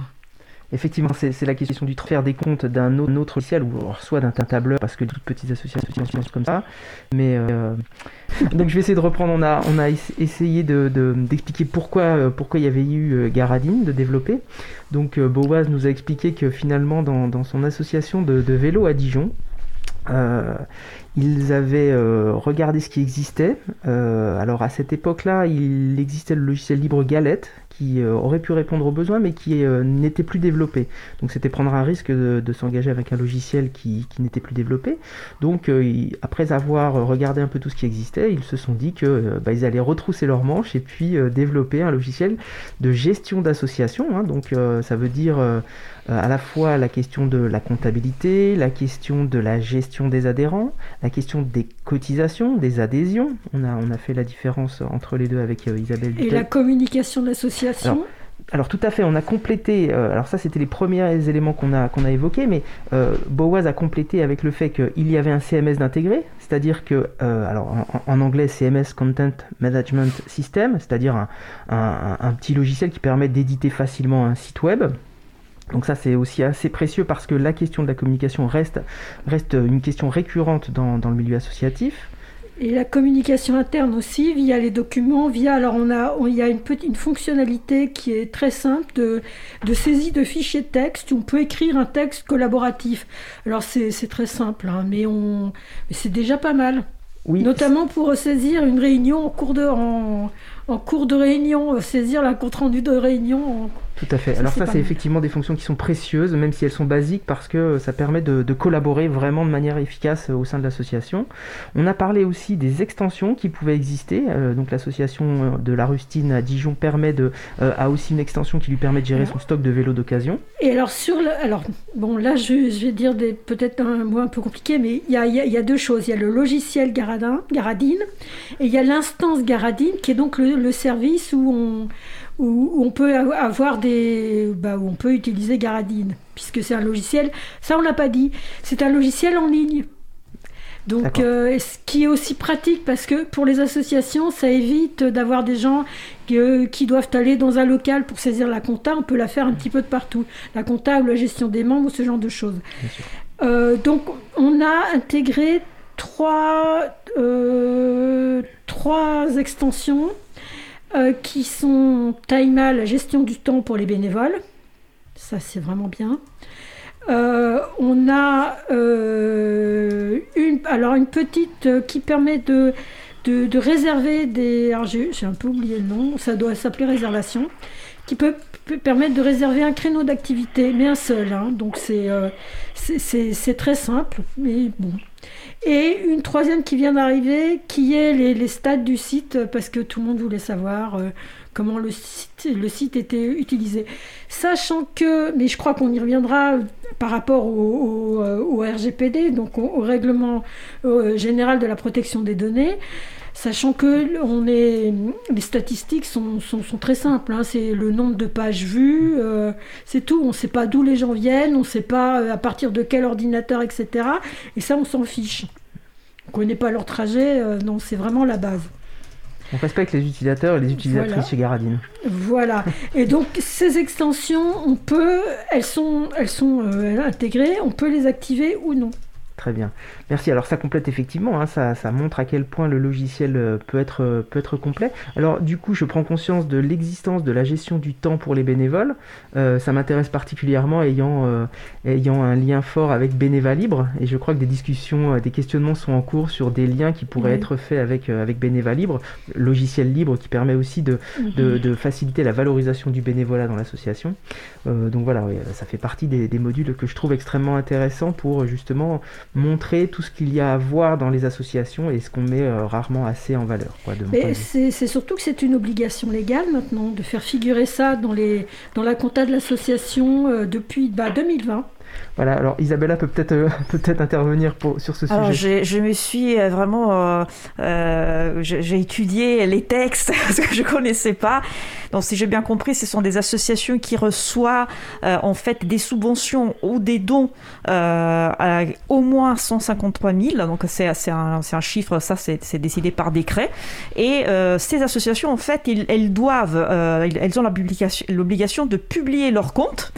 Effectivement, c'est la question du transfert des comptes d'un autre logiciel, ou soit d'un tableur, parce que toutes petites associations comme ça. Mais euh, donc je vais essayer de reprendre. On a, essayé d'expliquer euh, pourquoi il y avait eu euh, Garadine de développer. Donc Boaz nous a expliqué que finalement, dans, son association de, vélo à Dijon, ils avaient euh, regardé ce qui existait. Euh, alors à cette époque-là, il existait le logiciel libre Galette qui aurait pu répondre aux besoins mais qui n'était plus développé. Donc c'était prendre un risque de, s'engager avec un logiciel qui, n'était plus développé. Donc après avoir regardé un peu tout ce qui existait, ils se sont dit que bah, ils allaient retrousser leurs manches et puis développer un logiciel de gestion d'association. Hein. donc ça veut dire euh, à la fois la question de la comptabilité, la question de la gestion des adhérents, la question des cotisations, des adhésions. On a, on a fait la différence entre les deux avec euh, Isabelle Et la communication de l'association? Alors tout à fait, on a complété, euh, alors ça c'était les premiers éléments qu'on a, qu'on a évoqués, mais euh, Boaz a complété avec le fait qu'il y avait un CMS d'intégrer, c'est-à-dire que, euh, alors en, anglais CMS Content Management System, c'est-à-dire un, un, petit logiciel qui permet d'éditer facilement un site web. Donc ça c'est aussi assez précieux parce que la question de la communication reste, reste une question récurrente dans, dans le milieu associatif. Et la communication interne aussi, via les documents, via. Alors, on a, il y a une, petite, une fonctionnalité qui est très simple de, de saisie de fichiers texte. On peut écrire un texte collaboratif. Alors, c'est très simple, hein, mais, on, mais c'est déjà pas mal. Oui. Notamment pour saisir une réunion en cours de, en, en cours de réunion, saisir la compte rendu de réunion tout à fait. Alors ça, c'est effectivement des fonctions qui sont précieuses, même si elles sont basiques, parce que ça permet de, collaborer vraiment de manière efficace au sein de l'association. On a parlé aussi des extensions qui pouvaient exister. Euh, donc l'association de la Rustine à Dijon permet de, euh, a aussi une extension qui lui permet de gérer son stock de vélos d'occasion. Et alors sur le, alors bon là je, vais dire peut-être un mot un peu compliqué, mais il y a, y a, deux choses. Il y a le logiciel Garadin, Garadine et il y a l'instance Garadine qui est donc le service où on où, on peut avoir des, bah, où on peut utiliser Garadine, puisque c'est un logiciel. Ça, on l'a pas dit. C'est un logiciel en ligne. Donc, euh, ce qui est aussi pratique parce que pour les associations, ça évite d'avoir des gens qui doivent aller dans un local pour saisir la compta. On peut la faire un petit peu de partout. La compta ou la gestion des membres, ce genre de choses. Euh, donc, on a intégré trois, euh, trois extensions euh, qui sont Taima, la gestion du temps pour les bénévoles. Ça, c'est vraiment bien. Euh, on a euh, une, alors une petite qui permet de, de, réserver des. J'ai un peu oublié le nom, ça doit s'appeler réservation, qui peut, permettre de réserver un créneau d'activité, mais un seul. Hein. donc c'est c'est très simple, mais bon, et une troisième qui vient d'arriver, qui est les, stades du site, parce que tout le monde voulait savoir euh, comment le site, le site était utilisé. Sachant que, mais je crois qu'on y reviendra par rapport au, RGPD, donc au, règlement euh, général de la protection des données, sachant que on est, les statistiques sont, très simples. Hein. c'est le nombre de pages vues, euh, c'est tout. On ne sait pas d'où les gens viennent, on ne sait pas à partir de quel ordinateur, etc. Et ça, on s'en fiche. On ne connaît pas leur trajet, euh, non, c'est vraiment la base. On respecte les utilisateurs et les utilisatrices chez Garadine. Voilà. Et donc ces extensions, on peut, elles sont, elles sont euh, intégrées, on peut les activer ou non. Très bien. Merci. Alors ça complète effectivement, hein, ça, montre à quel point le logiciel euh, peut être, euh, peut être complet. Alors du coup, je prends conscience de l'existence de la gestion du temps pour les bénévoles. Euh, ça m'intéresse particulièrement ayant, ayant un lien fort avec Bénéva Libre. Et je crois que des discussions, des questionnements sont en cours sur des liens qui pourraient être faits avec, avec Bénéva Libre, logiciel libre qui permet aussi de, de, mhm. faciliter la valorisation du bénévolat dans l'association. donc voilà, ça fait partie des, des modules que je trouve extrêmement intéressants pour justement montrer tout ce qu'il y a à voir dans les associations et ce qu'on met euh, rarement assez en valeur. c'est surtout que c'est une obligation légale maintenant de faire figurer ça dans, les, dans la compta de l'association euh, depuis bah, 2020. Voilà, alors Isabella peut peut-être euh, peut-être intervenir pour, sur ce sujet. Je me suis euh, vraiment, euh, j'ai étudié les textes parce que je connaissais pas. Donc si j'ai bien compris, ce sont des associations qui reçoivent en fait des subventions ou des dons à au moins 153 000. Donc c'est un, un, chiffre, ça c'est décidé par décret. Et ces associations en fait, elles doivent, elles ont l'obligation de publier leurs comptes.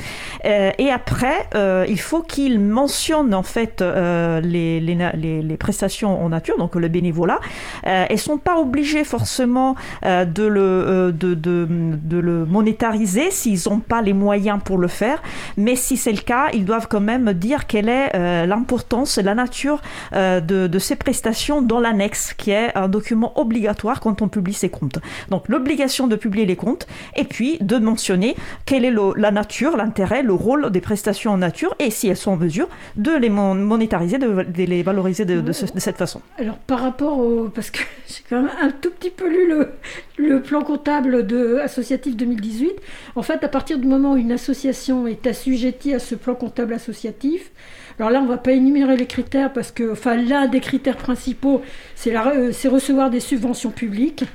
Et après, il faut qu'il mentionne en fait euh, les, prestations en nature, donc le bénévolat. Euh, elles sont pas obligées forcément euh, de, le, euh, monétariser s'ils n'ont pas les moyens pour le faire. Mais si c'est le cas, ils doivent quand même dire quelle est l'importance, la nature de, de ces prestations dans l'annexe, qui est un document obligatoire quand on publie ses comptes. Donc l'obligation de publier les comptes et puis de mentionner quelle est la nature, l'intérêt, le rôle des prestations en nature et si elles sont en mesure de les monétariser, de, les valoriser de, cette façon. Alors par rapport au... Parce que j'ai quand même un tout petit peu lu le, plan comptable associatif 2018. En fait, à partir du moment où une association est assujettie à ce plan comptable associatif, alors là, on ne va pas énumérer les critères parce que, enfin, l'un des critères principaux, c'est recevoir des subventions publiques.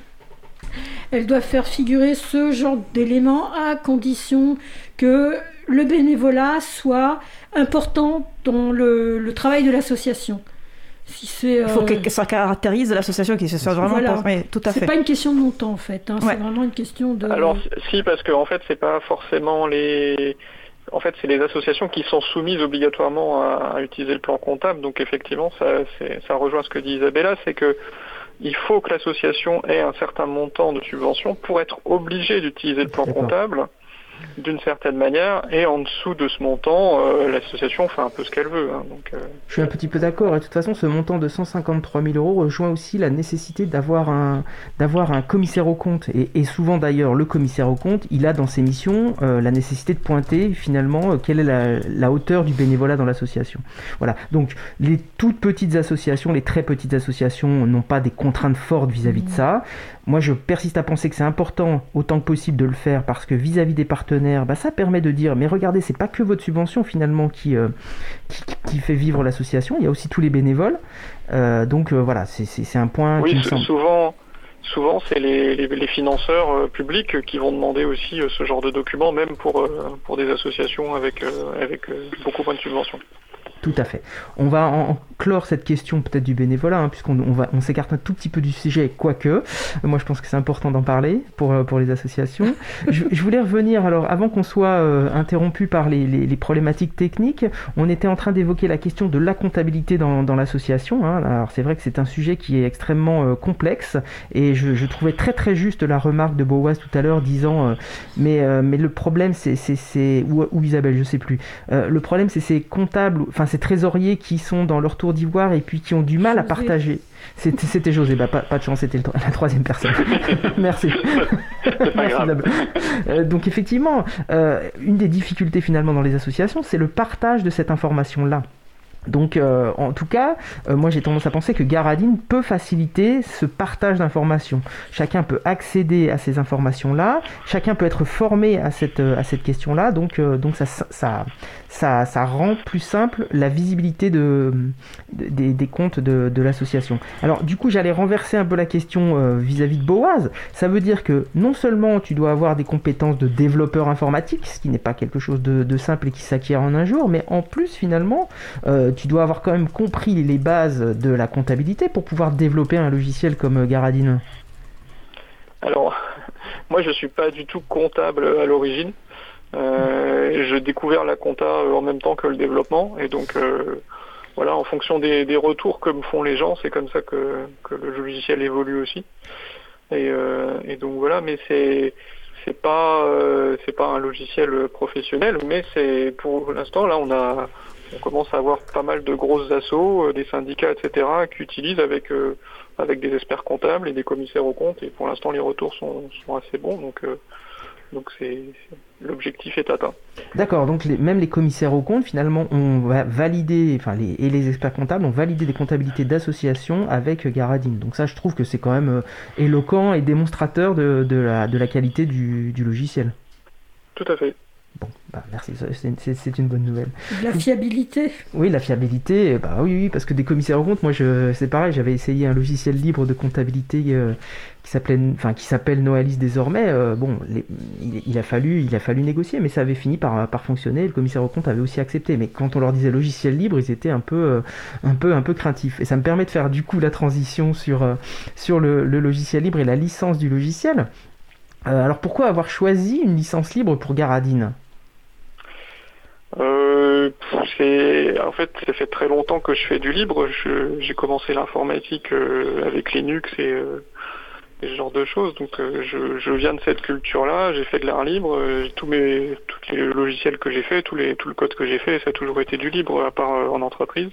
elles doivent faire figurer ce genre d'éléments à condition que le bénévolat soit important dans le, travail de l'association. Si Il faut que ça caractérise l'association qui se soit vraiment voilà. tout à fait. C'est pas une question de montant en fait, hein. c'est vraiment une question de. Alors si parce qu'en en fait c'est pas forcément les en fait, c'est les associations qui sont soumises obligatoirement à, utiliser le plan comptable. Donc effectivement, ça, ça rejoint ce que dit Isabella, c'est que il faut que l'association ait un certain montant de subvention pour être obligée d'utiliser le plan comptable d'une certaine manière, et en dessous de ce montant, euh, l'association fait un peu ce qu'elle veut. Hein, donc, euh. Je suis un petit peu d'accord, et de toute façon, ce montant de 153 000 euros rejoint aussi la nécessité d'avoir un, un commissaire au compte, et, souvent d'ailleurs, le commissaire au compte, il a dans ses missions euh, la nécessité de pointer finalement quelle est la, hauteur du bénévolat dans l'association. Voilà, donc les toutes petites associations, les très petites associations n'ont pas des contraintes fortes vis-à-vis de ça. Moi, je persiste à penser que c'est important autant que possible de le faire parce que vis-à-vis des partenaires, bah, ça permet de dire mais regardez, c'est pas que votre subvention finalement qui, euh, qui, fait vivre l'association, il y a aussi tous les bénévoles. Euh, donc euh, voilà, c'est un point. Oui, souvent. Souvent, c'est les, les, financeurs publics qui vont demander aussi ce genre de documents, même pour, pour des associations avec, avec beaucoup moins de subventions. Tout à fait. On va en clore cette question peut-être du bénévolat, hein, puisqu'on on on s'écarte un tout petit peu du sujet, quoique. Moi, je pense que c'est important d'en parler pour, euh, pour les associations. je, voulais revenir, alors, avant qu'on soit euh, interrompu par les, les, problématiques techniques, on était en train d'évoquer la question de la comptabilité dans, dans l'association. Hein. Alors, c'est vrai que c'est un sujet qui est extrêmement euh, complexe, et je, je, trouvais très très juste la remarque de Boaz tout à l'heure disant mais, mais le problème, c'est. Ou, ou Isabelle, je sais plus. le problème, c'est ces comptables, enfin, ces trésoriers qui sont dans leur tour d'ivoire et puis qui ont du mal à partager. C'était José, bah, pas, de chance, c'était la troisième personne. Merci. Merci euh, donc effectivement, euh, une des difficultés finalement dans les associations, c'est le partage de cette information-là. Donc, euh, en tout cas, euh, moi j'ai tendance à penser que Garadine peut faciliter ce partage d'informations. Chacun peut accéder à ces informations-là, chacun peut être formé à cette, euh, à cette question-là, donc, donc ça, ça, ça, ça, rend plus simple la visibilité de, des, des comptes de, de l'association. Alors, du coup, j'allais renverser un peu la question vis-à-vis de Boaz. Ça veut dire que non seulement tu dois avoir des compétences de développeur informatique, ce qui n'est pas quelque chose de, de, simple et qui s'acquiert en un jour, mais en plus, finalement, tu dois avoir quand même compris les bases de la comptabilité pour pouvoir développer un logiciel comme euh, Garadine. Alors, moi je suis pas du tout comptable à l'origine. Euh, j'ai découvert la compta euh, en même temps que le développement et donc voilà, en fonction des, retours que me font les gens, c'est comme ça que, le logiciel évolue aussi. Et, et donc voilà, mais c'est c'est pas c'est pas un logiciel professionnel, mais c'est pour l'instant là on a on commence à avoir pas mal de grosses assos, euh, des syndicats, etc., qui utilisent avec, euh, avec des experts comptables et des commissaires aux comptes. Et pour l'instant, les retours sont, sont assez bons. Donc, euh, donc c'est, l'objectif est atteint. D'accord, donc même les commissaires aux comptes, finalement, ont validé, enfin, les, et les experts comptables ont validé des comptabilités d'association avec Garadine. Donc ça, je trouve que c'est quand même éloquent et démonstrateur de, de, la, de la qualité du, du logiciel. Tout à fait. Bon, bah merci, c'est une bonne nouvelle. La fiabilité Oui, la fiabilité, bah oui, oui, parce que des commissaires aux comptes, moi c'est pareil, j'avais essayé un logiciel libre de comptabilité euh, qui s'appelait, enfin qui s'appelle Noalis désormais. Euh, bon, il, a fallu, il a fallu négocier, mais ça avait fini par, par fonctionner. Le commissaire aux comptes avait aussi accepté, mais quand on leur disait logiciel libre, ils étaient un peu, euh, un peu, un peu craintifs. Et ça me permet de faire du coup la transition sur, sur le, le logiciel libre et la licence du logiciel. alors pourquoi avoir choisi une licence libre pour Garadine? Euh, en fait, ça fait très longtemps que je fais du libre. J'ai commencé l'informatique euh, avec Linux et, euh, ce genre de choses. Donc, euh, je, viens de cette culture-là. J'ai fait de l'art libre. tous mes, tous les logiciels que j'ai fait, tous les, tout le code que j'ai fait, ça a toujours été du libre, à part en entreprise.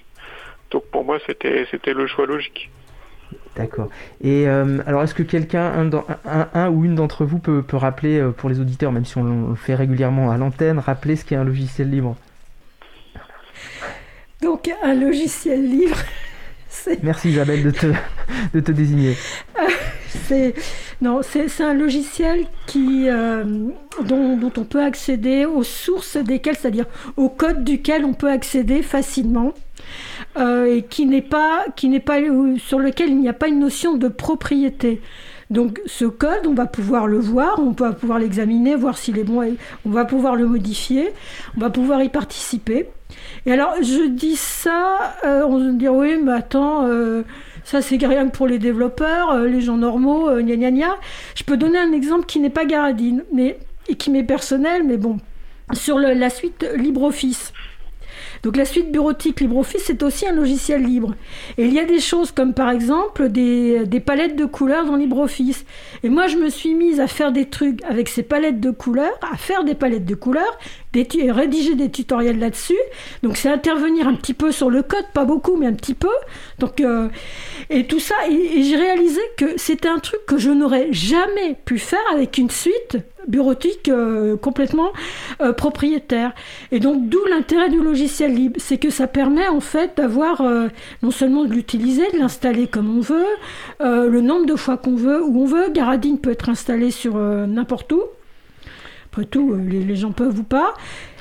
Donc, pour moi, c'était, c'était le choix logique. D'accord. Et alors, est-ce que quelqu'un, un, un, ou une d'entre vous peut, peut rappeler pour les auditeurs, même si on le fait régulièrement à l'antenne, rappeler ce qu'est un logiciel libre? Donc, un logiciel libre. Merci Isabelle de te, de te désigner. c'est non, c'est un logiciel qui dont, dont, on peut accéder aux sources desquelles, c'est-à-dire au code duquel on peut accéder facilement. Euh, et qui n'est pas, qui n'est pas, sur lequel il n'y a pas une notion de propriété. Donc ce code, on va pouvoir le voir, on va pouvoir l'examiner, voir s'il est bon, on va pouvoir le modifier, on va pouvoir y participer. Et alors je dis ça, euh, on se dit oui, mais attends, euh, ça c'est rien que pour les développeurs, euh, les gens normaux, gna gna gna. Je peux donner un exemple qui n'est pas Garadine, mais et qui m'est personnel, mais bon, sur la suite LibreOffice. Donc la suite bureautique LibreOffice, c'est aussi un logiciel libre. Et il y a des choses comme par exemple des, palettes de couleurs dans LibreOffice. Et moi, je me suis mise à faire des trucs avec ces palettes de couleurs, à faire des palettes de couleurs, rédiger des tutoriels là-dessus. Donc c'est intervenir un petit peu sur le code, pas beaucoup, mais un petit peu. Donc, euh, et tout ça, et j'ai réalisé que c'était un truc que je n'aurais jamais pu faire avec une suite bureautique euh, complètement euh, propriétaire. Et donc d'où l'intérêt du logiciel libre, c'est que ça permet en fait d'avoir euh, non seulement de l'utiliser, de l'installer comme on veut, le nombre de fois qu'on veut, où on veut. Garadine peut être installé sur n'importe où. Après tout, les, les gens peuvent ou pas.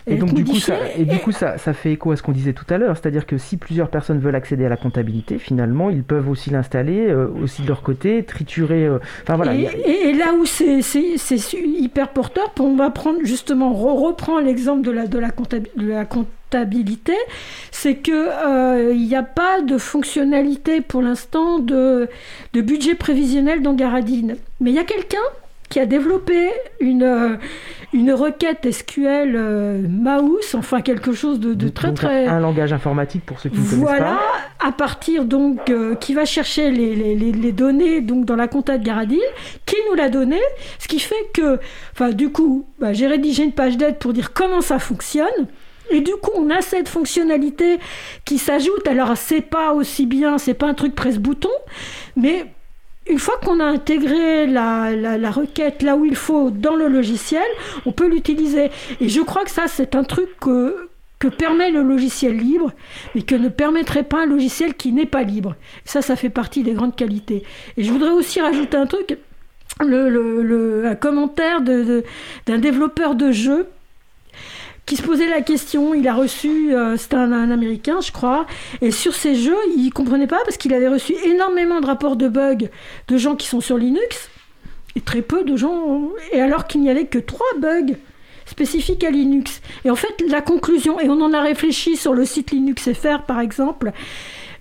Et, donc du coup, ça, et du coup ça, ça fait écho à ce qu'on disait tout à l'heure, c'est-à-dire que si plusieurs personnes veulent accéder à la comptabilité, finalement, ils peuvent aussi l'installer euh, aussi de leur côté, triturer. Euh, enfin voilà. Et, là où c'est hyper porteur, on va prendre justement reprend l'exemple de la de la, de la comptabilité, c'est que euh, il n'y a pas de fonctionnalité pour l'instant de, de budget prévisionnel dans Garadine. Mais il y a quelqu'un qui a développé une, euh, une requête SQL euh, Mouse, enfin quelque chose de, très très... Un langage informatique pour ceux qui ne connaissent pas. Voilà, à partir donc, euh, qui va chercher les, les, les, données donc dans la compta de Garadil, qui nous l'a donné, ce qui fait que, enfin du coup, bah, j'ai rédigé une page d'aide pour dire comment ça fonctionne. Et du coup, on a cette fonctionnalité qui s'ajoute. Alors, c'est pas aussi bien, c'est pas un truc presse-bouton, mais une fois qu'on a intégré la, requête là où il faut dans le logiciel, on peut l'utiliser. Et je crois que ça, c'est un truc que, permet le logiciel libre, mais que ne permettrait pas un logiciel qui n'est pas libre. Ça, ça fait partie des grandes qualités. Et je voudrais aussi rajouter un truc, un commentaire d'un développeur de jeu qui se posait la question. Il a reçu, euh, c'était un, américain, je crois, et sur ces jeux, il comprenait pas parce qu'il avait reçu énormément de rapports de bugs de gens qui sont sur Linux et très peu de gens, et alors qu'il n'y avait que trois bugs spécifiques à Linux. Et en fait, la conclusion, et on en a réfléchi sur le site Linux FR par exemple,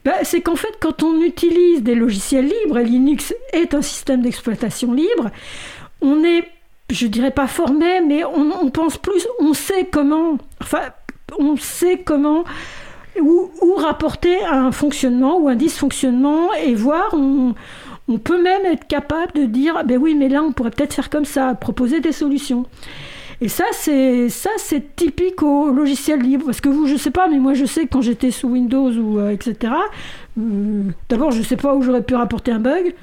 bah, c'est qu'en fait, quand on utilise des logiciels libres, et Linux est un système d'exploitation libre, on est je dirais pas formé, mais on, pense plus, on sait comment, enfin, on sait comment où, rapporter un fonctionnement ou un dysfonctionnement et voir, on, peut même être capable de dire, ben oui, mais là, on pourrait peut-être faire comme ça, proposer des solutions. Et ça, c'est ça, c'est typique au logiciel libre. Parce que vous, je sais pas, mais moi, je sais que quand j'étais sous Windows ou euh, etc. Euh, d'abord, je sais pas où j'aurais pu rapporter un bug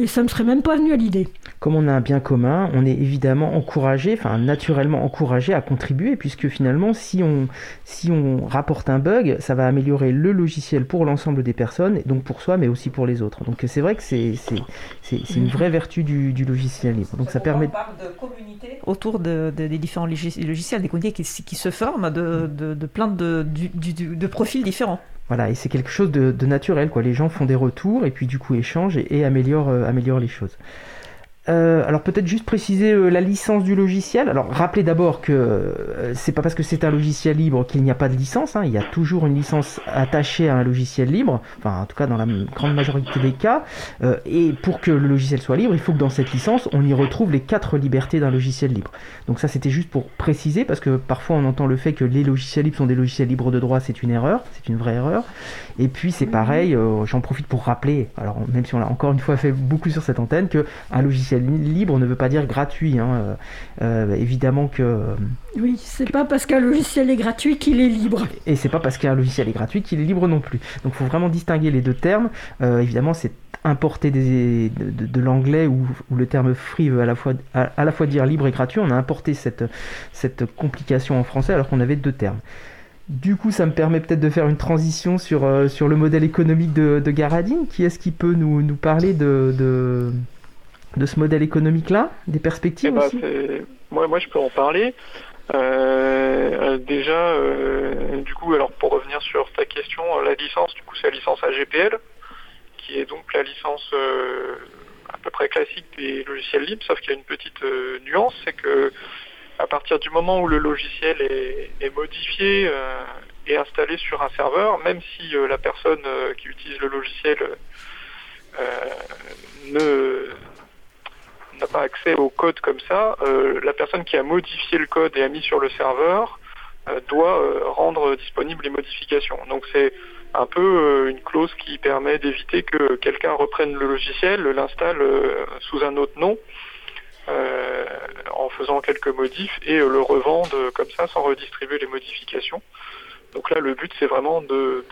et ça me serait même pas venu à l'idée. Comme on a un bien commun, on est évidemment encouragé, enfin naturellement encouragé à contribuer, puisque finalement, si on, si on rapporte un bug, ça va améliorer le logiciel pour l'ensemble des personnes, et donc pour soi, mais aussi pour les autres. Donc c'est vrai que c'est, c'est, une vraie vertu du, du logiciel libre. Donc ça permet. On parle de communauté autour de, des différents logiciels, des communautés qui, qui se forment de, de, plein de, de profils différents. Voilà, et c'est quelque chose de, naturel, quoi. Les gens font des retours et puis du coup échangent et, améliorent, euh, améliorent les choses. Euh, alors peut-être juste préciser euh, la licence du logiciel. Alors rappelez d'abord que euh, c'est pas parce que c'est un logiciel libre qu'il n'y a pas de licence. Hein. Il y a toujours une licence attachée à un logiciel libre. Enfin en tout cas dans la grande majorité des cas. et pour que le logiciel soit libre, il faut que dans cette licence on y retrouve les quatre libertés d'un logiciel libre. Donc ça c'était juste pour préciser parce que parfois on entend le fait que les logiciels libres sont des logiciels libres de droit. C'est une erreur, c'est une vraie erreur. Et puis c'est pareil. J'en profite pour rappeler. Alors même si on l'a encore une fois fait beaucoup sur cette antenne que un logiciel libre ne veut pas dire gratuit. Hein. Euh, euh, évidemment que. Euh, oui, c'est pas parce qu'un logiciel est gratuit qu'il est libre. Et c'est pas parce qu'un logiciel est gratuit qu'il est libre non plus. Donc il faut vraiment distinguer les deux termes. évidemment, c'est importer des, de, l'anglais où, le terme free veut à la, fois, à, la fois dire libre et gratuit. On a importé cette, cette complication en français alors qu'on avait deux termes. Du coup, ça me permet peut-être de faire une transition sur, sur le modèle économique de, de Garadine. Qui est-ce qui peut nous, nous parler de, de ce modèle économique-là, des perspectives eh ben, aussi? moi, moi, je peux en parler. Euh, euh, déjà, euh, du coup, alors pour revenir sur ta question, la licence, du coup, c'est la licence AGPL, qui est donc la licence à peu près classique des logiciels libres, sauf qu'il y a une petite nuance, c'est que à partir du moment où le logiciel est, modifié et installé sur un serveur, même si la personne qui utilise le logiciel ne n'a pas accès au code comme ça, la personne qui a modifié le code et a mis sur le serveur doit rendre disponibles les modifications. Donc c'est un peu euh, une clause qui permet d'éviter que quelqu'un reprenne le logiciel, l'installe euh, sous un autre nom, euh, en faisant quelques modifs et le revende comme ça sans redistribuer les modifications. Donc là, le but, c'est vraiment de,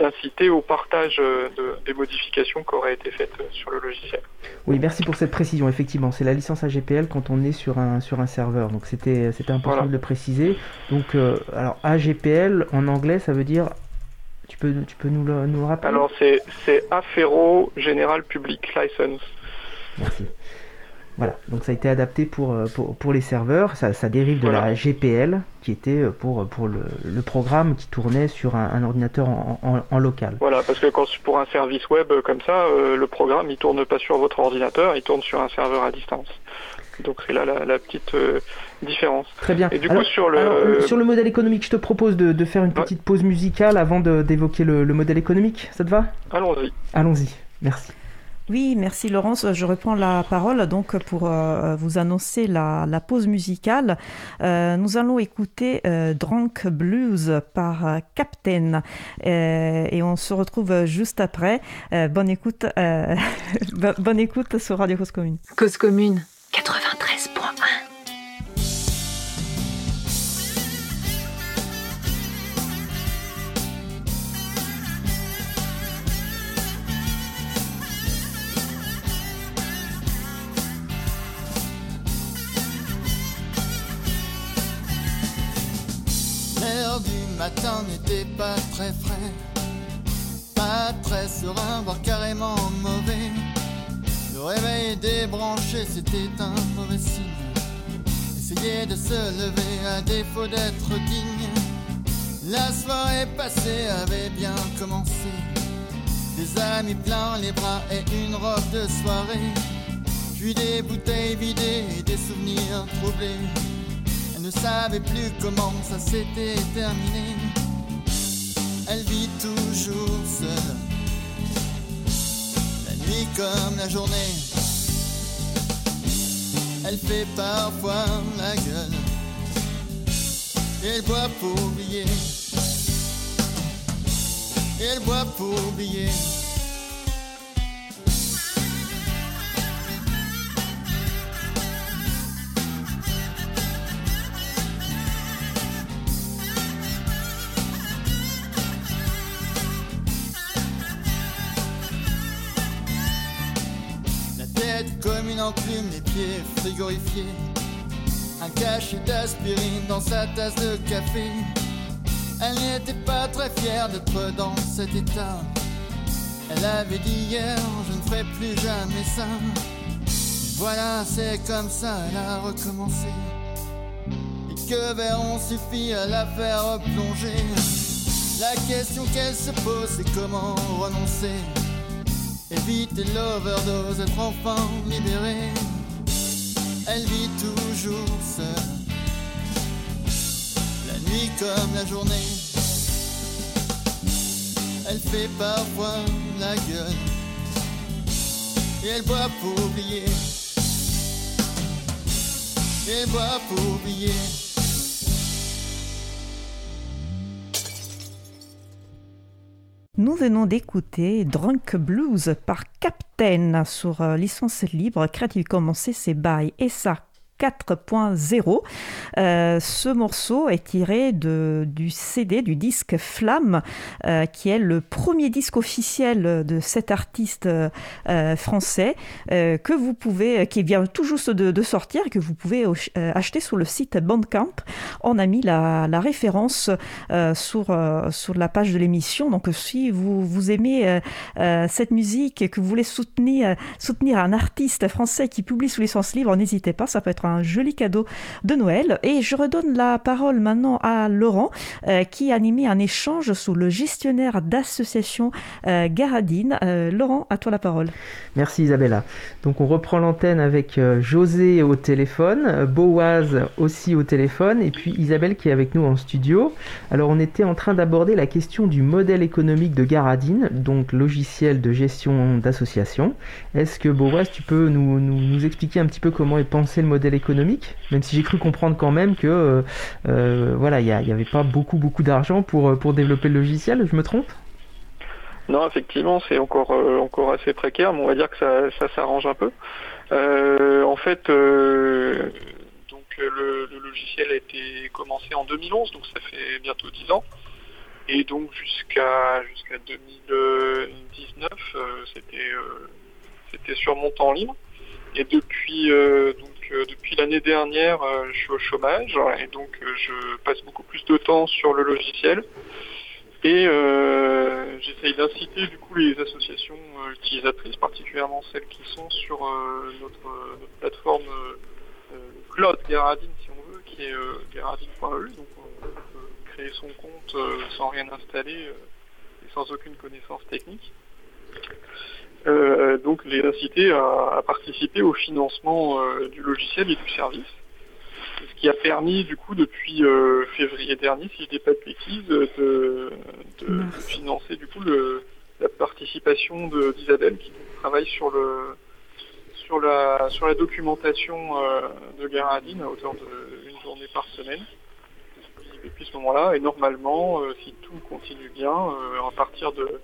d'inciter au partage des modifications qui auraient été faites sur le logiciel. Oui, merci pour cette précision. Effectivement, c'est la licence AGPL quand on est sur un, sur un serveur. Donc c'était, c'était important de le préciser. Donc, alors AGPL en anglais, ça veut dire tu peux, tu peux nous, le, nous rappeler? Alors, c'est, c'est Affero General Public License. Merci. Voilà, donc ça a été adapté pour, euh, pour, pour les serveurs. Ça, ça dérive de la GPL, qui était euh, pour, pour le, le programme qui tournait sur un, ordinateur en, en, local. Voilà, parce que quand, pour un service web comme ça, euh, le programme il tourne pas sur votre ordinateur, il tourne sur un serveur à distance. Donc c'est là la, petite euh, différence. Très bien. Et du coup sur le euh, sur le modèle économique, je te propose de, faire une petite pause musicale avant d'évoquer le, modèle économique. Ça te va? Allons-y. Allons-y. Merci. Oui, merci Laurence. Je reprends la parole donc pour euh, vous annoncer la, pause musicale. nous allons écouter Drunk Blues par Captain et on se retrouve juste après. bonne écoute, bonne écoute sur Radio Cause Commune. Cause Commune. 93.1 L'air du matin n'était pas très frais, pas très serein, voire carrément mauvais. Le réveil débranché, c'était un mauvais signe. Essayer de se lever à défaut d'être digne. La soirée passée avait bien commencé. Des amis pleins les bras et une robe de soirée. Puis des bouteilles vidées et des souvenirs troublés. Ne savait plus comment ça s'était terminé. Elle vit toujours seule comme la journée. Elle fait parfois la gueule. Et elle boit pour oublier. Elle boit pour oublier. Enclume, les pieds frigorifiés. Un cachet d'aspirine dans sa tasse de café. Elle n'était pas très fière d'être dans cet état. Elle avait dit hier, je ne ferai plus jamais ça. Voilà, c'est comme ça, elle a recommencé. Et que verront suffit à la faire plonger? La question qu'elle se pose, c'est comment renoncer? Éviter l'overdose, être enfin libérée. Elle vit toujours seule, la nuit comme la journée. Elle fait parfois la gueule et elle boit pour oublier. Et elle boit pour oublier. Nous venons d'écouter Drunk Blues par Captain sur euh, licence libre Creative Commons CC BY. Et ça 4.0. Euh, ce morceau est tiré de, du CD, du disque Flamme, euh, qui est le premier disque officiel de cet artiste euh, français que vous pouvez, qui vient tout juste de, sortir que vous pouvez acheter sur le site Bandcamp. On a mis la, la référence sur, sur la page de l'émission. Donc si vous, vous aimez cette musique et que vous voulez soutenir, soutenir un artiste français qui publie sous licence libre, n'hésitez pas, ça peut être un un joli cadeau de Noël. Et je redonne la parole maintenant à Laurent, qui a animé un échange sous le gestionnaire d'association Garadine. Laurent, à toi la parole. Merci Isabella. Donc on reprend l'antenne avec José au téléphone, Boaz aussi au téléphone, et puis Isabelle qui est avec nous en studio. Alors on était en train d'aborder la question du modèle économique de Garadine, donc logiciel de gestion d'association. Est-ce que Boaz, tu peux nous, nous, expliquer un petit peu comment est pensé le modèle économique Même si j'ai cru comprendre quand même que euh, euh, voilà, il n'y avait pas beaucoup beaucoup d'argent pour, pour développer le logiciel, je me trompe? Non, effectivement, c'est encore euh, encore assez précaire, mais on va dire que ça, ça s'arrange un peu. en fait, donc le, logiciel a été commencé en 2011, donc ça fait bientôt 10 ans. Et donc jusqu'à jusqu'à 2019, euh, c'était euh, c'était sur mon temps libre. Et depuis euh, depuis l'année dernière, je suis au chômage et donc je passe beaucoup plus de temps sur le logiciel. Et j'essaye d'inciter du coup les associations utilisatrices, particulièrement celles qui sont sur notre, plateforme Cloud Garadine si on veut, qui est garadine.eu. Donc son compte euh, sans rien installer euh, et sans aucune connaissance technique. Euh, donc les inciter à, participer au financement du logiciel et du service. Ce qui a permis du coup depuis février dernier, si je dis pas de bêtises, de, financer du coup la participation d'Isabelle qui travaille sur le sur la sur la documentation de Garadine à hauteur d'une journée par semaine depuis ce moment-là. Et normalement, euh, si tout continue bien, euh, à partir de,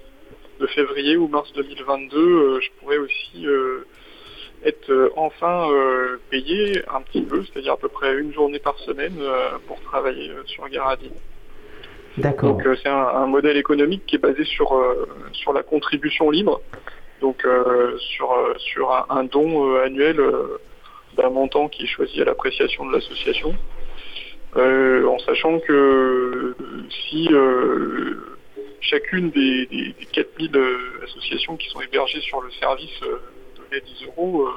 février ou mars 2022, euh, je pourrais aussi être enfin payé un petit peu, c'est-à-dire à peu près une journée par semaine pour travailler sur Garadine. D'accord. Donc c'est un, modèle économique qui est basé sur, sur la contribution libre, donc sur, sur un don annuel d'un montant qui est choisi à l'appréciation de l'association. Euh, en sachant que euh, si euh, chacune des, des, 4000 associations qui sont hébergées sur le service donnait 10 euros,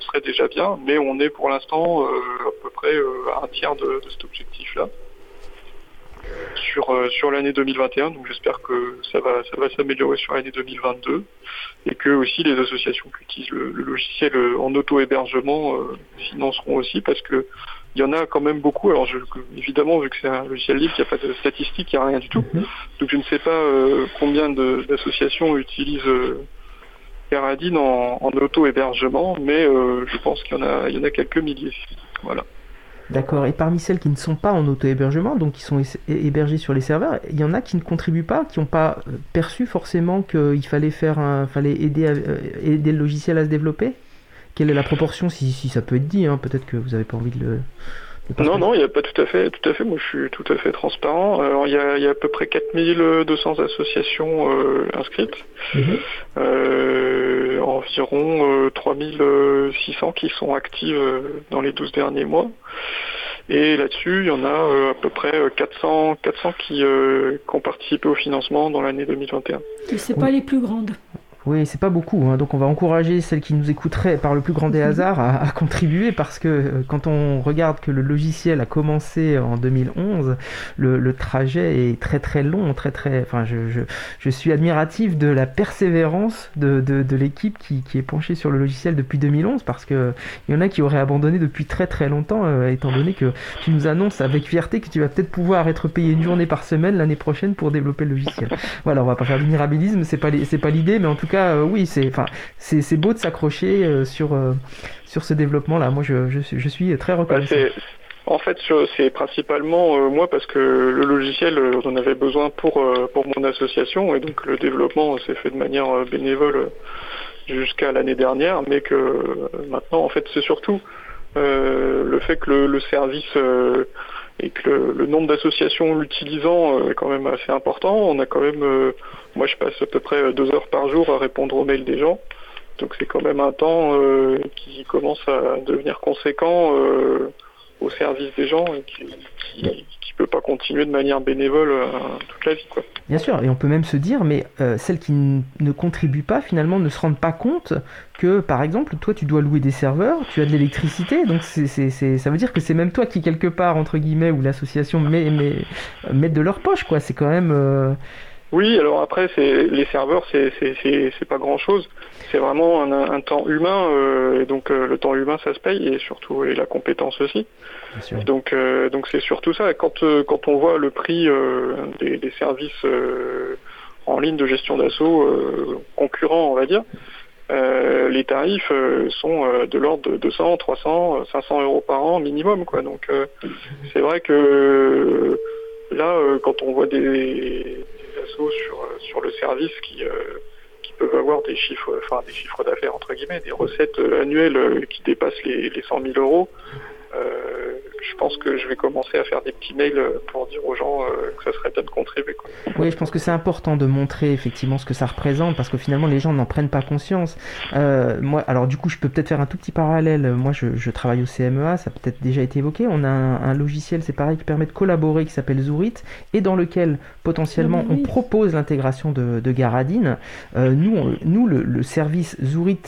serait déjà bien, mais on est pour l'instant à peu près à un tiers de, cet objectif-là sur, sur l'année 2021. Donc j'espère que ça va, ça va s'améliorer sur l'année 2022 et que aussi les associations qui utilisent le logiciel en auto-hébergement financeront aussi parce que il y en a quand même beaucoup. Alors évidemment, vu que c'est un logiciel libre, il n'y a pas de statistiques, il n'y a rien du tout. Mhm. Donc je ne sais pas euh, combien d'associations utilisent euh, Caradine en, auto-hébergement, mais euh, je pense qu'il y, en a, y en a quelques milliers. Voilà. D'accord. Et parmi celles qui ne sont pas en auto-hébergement, donc qui sont hébergées sur les serveurs, il y en a qui ne contribuent pas, qui n'ont pas perçu forcément qu'il fallait faire, un, fallait aider, aider le logiciel à se développer? Quelle est la proportion, si, ça peut être dit hein, Peut-être que vous n'avez pas envie de le... non, non, il n'y a pas tout à fait, tout à fait. Moi, je suis tout à fait transparent. Alors, il y a, à peu près 4200 associations euh, inscrites, mhm. euh, environ 3600 euh, qui sont actives dans les 12 derniers mois. Et là-dessus, il y en a à peu près 400, 400 qui, qui, ont participé au financement dans l'année 2021. Et c'est pas les plus grandes. Oui, c'est pas beaucoup, hein. donc on va encourager celles qui nous écouteraient par le plus grand des hasards à, contribuer parce que euh, quand on regarde que le logiciel a commencé en 2011, le, trajet est très très long, très très. Enfin, je, je, suis admiratif de la persévérance de, de, l'équipe qui, qui, est penchée sur le logiciel depuis 2011 parce que il y en a qui auraient abandonné depuis très très longtemps, euh, étant donné que tu nous annonces avec fierté que tu vas peut-être pouvoir être payé une journée par semaine l'année prochaine pour développer le logiciel. voilà, on va pas faire du mirabilisme, c'est pas c'est pas l'idée, mais en tout cas euh, oui, c'est, enfin, c'est, beau de s'accrocher euh, sur, euh, sur ce développement-là. Moi, je, je, suis très bah, reconnaissant. en fait, c'est principalement moi parce que le logiciel, on en avait besoin pour, pour mon association et donc le développement s'est fait de manière bénévole jusqu'à l'année dernière, mais que maintenant, en fait, c'est surtout le fait que le, service et que le, nombre d'associations l'utilisant est quand même assez important. On a quand même moi, je passe à peu près deux heures par jour à répondre aux mails des gens. Donc c'est quand même un temps euh, qui commence à devenir conséquent euh, au service des gens peut pas continuer de manière bénévole toute la vie. Quoi. Bien sûr, et on peut même se dire, mais celles qui ne contribuent pas finalement ne se rendent pas compte que, par exemple, toi tu dois louer des serveurs, tu as de l'électricité, donc c'est, ça veut dire que c'est même toi qui quelque part entre guillemets ou l'association met, met, met de leur poche, quoi. C'est quand même oui, alors après, c'est les serveurs, c'est c'est pas grand chose. C'est vraiment un, temps humain, euh, et donc euh, le temps humain, ça se paye, et surtout et la compétence aussi. Donc euh, donc c'est surtout ça. Quand quand on voit le prix des, des, services en ligne de gestion d'assaut concurrents, on va dire, les tarifs sont de l'ordre de 200, 300, 500 euros par an minimum, quoi. Donc c'est vrai que là, quand on voit des sur, euh, sur le service qui, euh, qui peuvent avoir des chiffres, enfin des chiffres d'affaires entre guillemets, des recettes euh, annuelles qui dépassent les, les 100 000 euros. Euh, je pense que je vais commencer à faire des petits mails pour dire aux gens euh, que ça serait bien de contribuer. Quoi. Oui, je pense que c'est important de montrer effectivement ce que ça représente parce que finalement les gens n'en prennent pas conscience. Euh, moi, alors du coup, je peux peut-être faire un tout petit parallèle. Moi, je, je travaille au CMEA, ça a peut-être déjà été évoqué. On a un, logiciel, c'est pareil, qui permet de collaborer, qui s'appelle Zourit, et dans lequel potentiellement on propose l'intégration de, de Garadine. Euh, nous, nous le, le service Zourit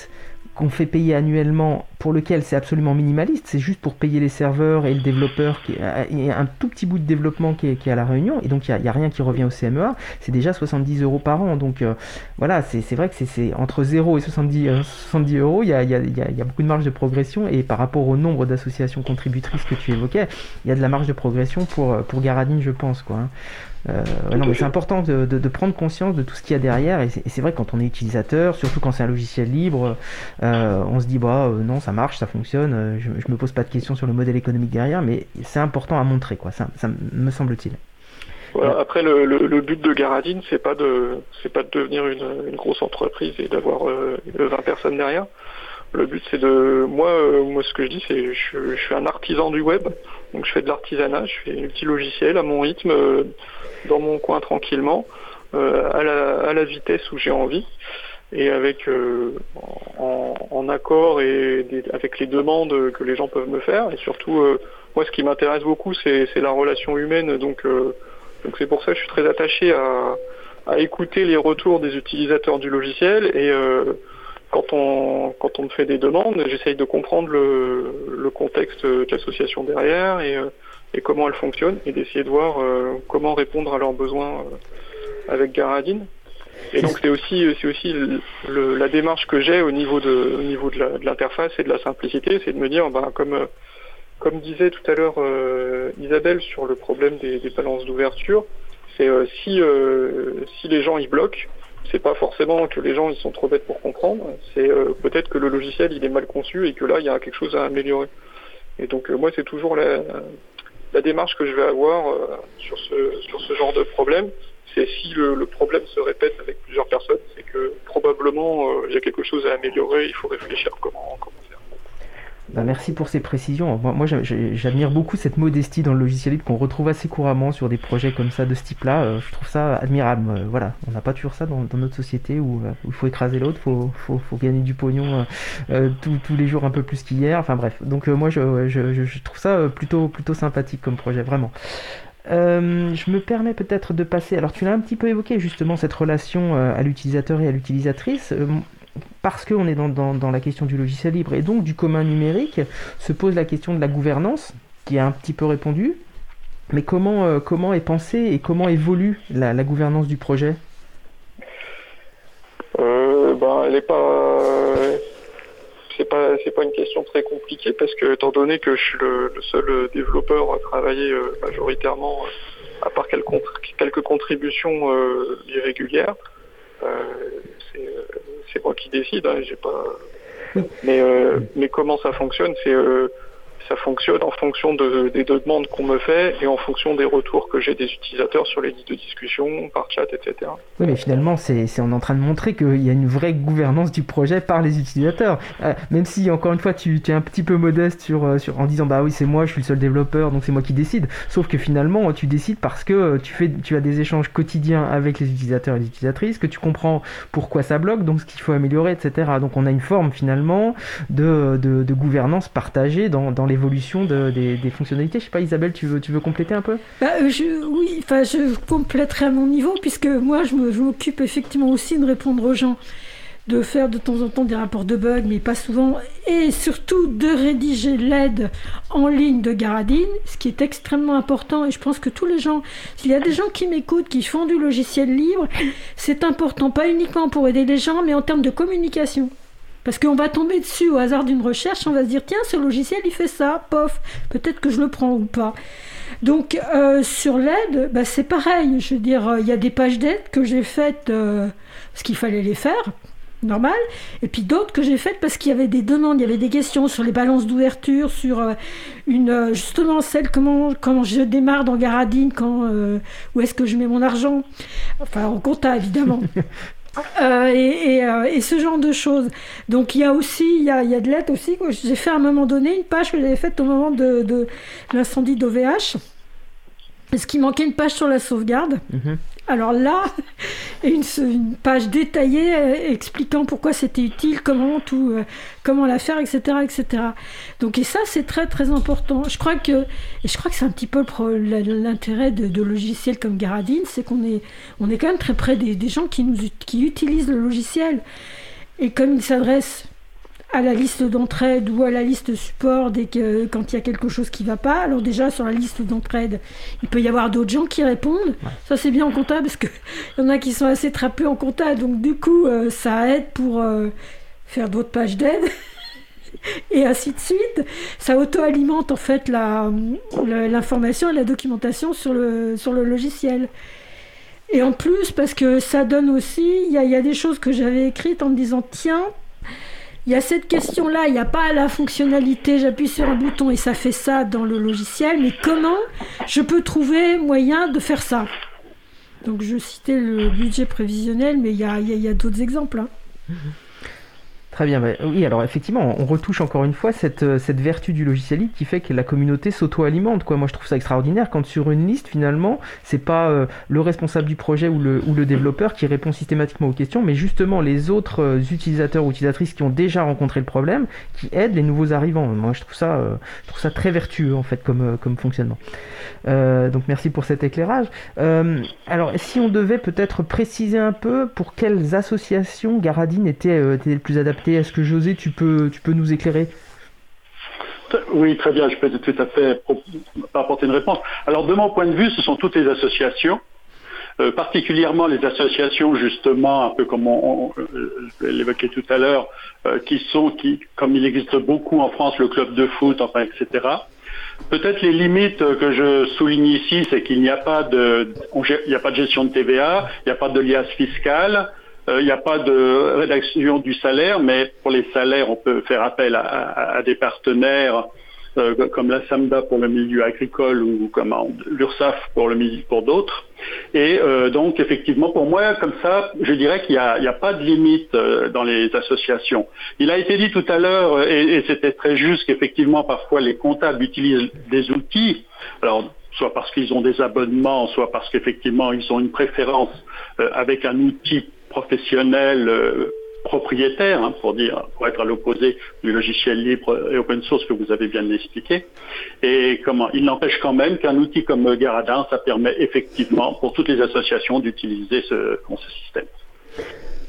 qu'on fait payer annuellement, pour lequel c'est absolument minimaliste, c'est juste pour payer les serveurs et le développeur, qui, et un tout petit bout de développement qui est, à la Réunion, et donc il n'y a, rien qui revient au CMEA, c'est déjà 70 euros par an. Donc euh, voilà, c'est vrai que c'est entre 0 et 70, 70 euh, euros, il y a, y, a, y a, beaucoup de marge de progression, et par rapport au nombre d'associations contributrices que tu évoquais, il y a de la marge de progression pour, pour Garadine, je pense. Quoi, hein. Euh, non, mais c'est important de, de, prendre conscience de tout ce qu'il y a derrière. Et c'est vrai que quand on est utilisateur, surtout quand c'est un logiciel libre, euh, on se dit bah euh, non, ça marche, ça fonctionne. Je, je, me pose pas de questions sur le modèle économique derrière, mais c'est important à montrer, quoi. Ça, ça me semble-t-il. Voilà, après le, le, le, but de Garadine, c'est pas de c'est pas de devenir une, une grosse entreprise et d'avoir 20 personnes derrière. Le but, c'est de moi, moi, ce que je dis, c'est je, je suis un artisan du web, donc je fais de l'artisanat, je fais un petit logiciel à mon rythme dans mon coin tranquillement, euh, à, la, à, la, vitesse où j'ai envie, et avec euh, en, en, accord et avec les demandes que les gens peuvent me faire. Et surtout, euh, moi, ce qui m'intéresse beaucoup, c'est la relation humaine. Donc, donc c'est pour ça que je suis très attaché à, à écouter les retours des utilisateurs du logiciel et quand on quand on me fait des demandes, j'essaye de comprendre le, le contexte de l'association derrière et et comment elle fonctionne et d'essayer de voir euh, comment répondre à leurs besoins euh, avec Garadine. Et donc c'est aussi c'est aussi le, la démarche que j'ai au niveau de au niveau de l'interface et de la simplicité, c'est de me dire bah comme comme disait tout à l'heure euh, Isabelle sur le problème des, des balances d'ouverture, c'est si si les gens y bloquent, c'est pas forcément que les gens ils sont trop bêtes pour comprendre, c'est peut-être que le logiciel il est mal conçu et que là il y a quelque chose à améliorer. Et donc moi c'est toujours la, la démarche que je vais avoir euh, sur, ce, genre de problème, c'est si le, le, problème se répète avec plusieurs personnes, c'est que probablement euh, il y a quelque chose à améliorer, il faut réfléchir comment, comment bah, merci pour ces précisions. Moi, j'admire beaucoup cette modestie dans le logiciel libre qu'on retrouve assez couramment sur des projets comme ça de ce type-là. Euh, je trouve ça admirable. Euh, voilà, on n'a pas toujours ça dans, notre société où, euh, il faut écraser l'autre, il faut, gagner du pognon tous les jours un peu plus qu'hier. Enfin bref, donc moi je, trouve ça plutôt sympathique comme projet, vraiment. je me permets peut-être de passer. Alors, tu l'as un petit peu évoqué justement cette relation à l'utilisateur et à l'utilisatrice parce qu'on est dans, la question du logiciel libre et donc du commun numérique, se pose la question de la gouvernance, qui est un petit peu répondue. Mais comment, euh, comment est pensée et comment évolue la, gouvernance du projet? Euh, ben, elle est pas. C'est pas, c'est pas une question très compliquée parce que, étant donné que je suis le, seul développeur à travailler euh, majoritairement, à part quelques, quelques contributions irrégulières, c'est moi qui décide, hein, j'ai pas. Mais, euh, mais comment ça fonctionne C'est euh, ça fonctionne en fonction de, des demandes qu'on me fait et en fonction des retours que j'ai des utilisateurs sur les listes de discussion, par chat, etc. Oui, mais finalement, c'est, on est en train de montrer qu'il y a une vraie gouvernance du projet par les utilisateurs. Euh, même si, encore une fois, tu, es un petit peu modeste sur, euh, sur, en disant, bah oui, c'est moi, je suis le seul développeur, donc c'est moi qui décide. Sauf que finalement, tu décides parce que tu, fais, tu as des échanges quotidiens avec les utilisateurs et les utilisatrices, que tu comprends pourquoi ça bloque, donc ce qu'il faut améliorer, etc. Donc on a une forme finalement de, de, de gouvernance partagée dans, dans l'évolution des, fonctionnalités. Je sais pas, Isabelle, tu veux, tu veux compléter un peu? Bah, je, Oui, enfin, je compléterai à mon niveau, puisque moi, je m'occupe effectivement aussi de répondre aux gens de faire de temps en temps des rapports de bugs, mais pas souvent, et surtout de rédiger l'aide en ligne de Garadine, ce qui est extrêmement important. Et je pense que tous les gens, s'il y a des gens qui m'écoutent, qui font du logiciel libre, c'est important, pas uniquement pour aider les gens, mais en termes de communication. Parce qu'on va tomber dessus au hasard d'une recherche, on va se dire tiens, ce logiciel il fait ça, pof, peut-être que je le prends ou pas. Donc euh, sur l'aide, bah, c'est pareil. Je veux dire, il y a des pages d'aide que j'ai faites euh, ce qu'il fallait les faire normal, et puis d'autres que j'ai faites parce qu'il y avait des demandes, il y avait des questions sur les balances d'ouverture, sur euh, une euh, justement celle comment comment je démarre dans Garadine, quand euh, où est-ce que je mets mon argent, enfin en compta évidemment. et, et, ce genre de choses. Donc il y a aussi, il y a, il y a de l'aide aussi. J'ai fait à un moment donné une page que j'avais faite au moment de, de l'incendie d'OVH. Est-ce qu'il manquait une page sur la sauvegarde. Mhm. Alors là, une, page détaillée euh, expliquant pourquoi c'était utile, comment tout, euh, comment la faire, etc., etc. Donc et ça c'est très très important. Je crois que je crois que c'est un petit peu l'intérêt de, logiciels comme Garadine, c'est qu'on est on est quand même très près des, gens qui qui utilisent le logiciel et comme il s'adresse à la liste d'entraide ou à la liste support dès que quand il y a quelque chose qui va pas. Alors déjà sur la liste d'entraide, il peut y avoir d'autres gens qui répondent. Ça c'est bien en compta parce que y en a qui sont assez trapeux en compta, donc du coup euh, ça aide pour euh, faire d'autres pages d'aide. et ainsi de suite. Ça auto-alimente en fait l'information et la documentation sur le, sur le logiciel. Et en plus, parce que ça donne aussi, il y, y, a des choses que j'avais écrites en me disant, tiens, il y a cette question-là, il n'y a pas la fonctionnalité, j'appuie sur un bouton et ça fait ça dans le logiciel, mais comment je peux trouver moyen de faire ça? Donc je citais le budget prévisionnel, mais il y a, d'autres exemples. Hein. Très bien, bah, oui, alors effectivement, on retouche encore une fois cette, euh, cette vertu du logiciel libre qui fait que la communauté s'auto-alimente. Moi, je trouve ça extraordinaire quand sur une liste, finalement, c'est pas euh, le responsable du projet ou le, développeur qui répond systématiquement aux questions, mais justement les autres euh, utilisateurs ou utilisatrices qui ont déjà rencontré le problème, qui aident les nouveaux arrivants. Moi, je trouve ça, je trouve ça très vertueux, en fait, comme, fonctionnement. donc, merci pour cet éclairage. alors, si on devait peut-être préciser un peu pour quelles associations Garadine était le plus adapté est-ce que José, tu peux, tu peux nous éclairer? Oui, très bien, je peux tout à fait apporter une réponse. Alors, de mon point de vue, ce sont toutes les associations, euh, particulièrement les associations, justement, un peu comme on, l'évoquait tout à l'heure, euh, qui sont, qui, comme il existe beaucoup en France, le club de foot, enfin, etc. Peut-être les limites que je souligne ici, c'est qu'il n'y a pas de, il n'y a pas de gestion de TVA, il n'y a pas de liasse fiscale, il n'y a pas de rédaction du salaire, mais pour les salaires, on peut faire appel à, des partenaires euh, comme la SAMDA pour le milieu agricole ou comme l'URSSAF pour pour d'autres. Et euh, donc effectivement, pour moi, comme ça, je dirais qu'il n'y a, pas de limite euh, dans les associations. Il a été dit tout à l'heure, et, et c'était très juste, qu'effectivement parfois les comptables utilisent des outils. Alors soit parce qu'ils ont des abonnements, soit parce qu'effectivement ils ont une préférence avec un outil professionnel euh, propriétaire, hein, pour dire, pour être à l'opposé du logiciel libre et open source que vous avez bien expliqué. Et comment Il n'empêche quand même qu'un outil comme Garadin, ça permet effectivement pour toutes les associations d'utiliser ce, ce système,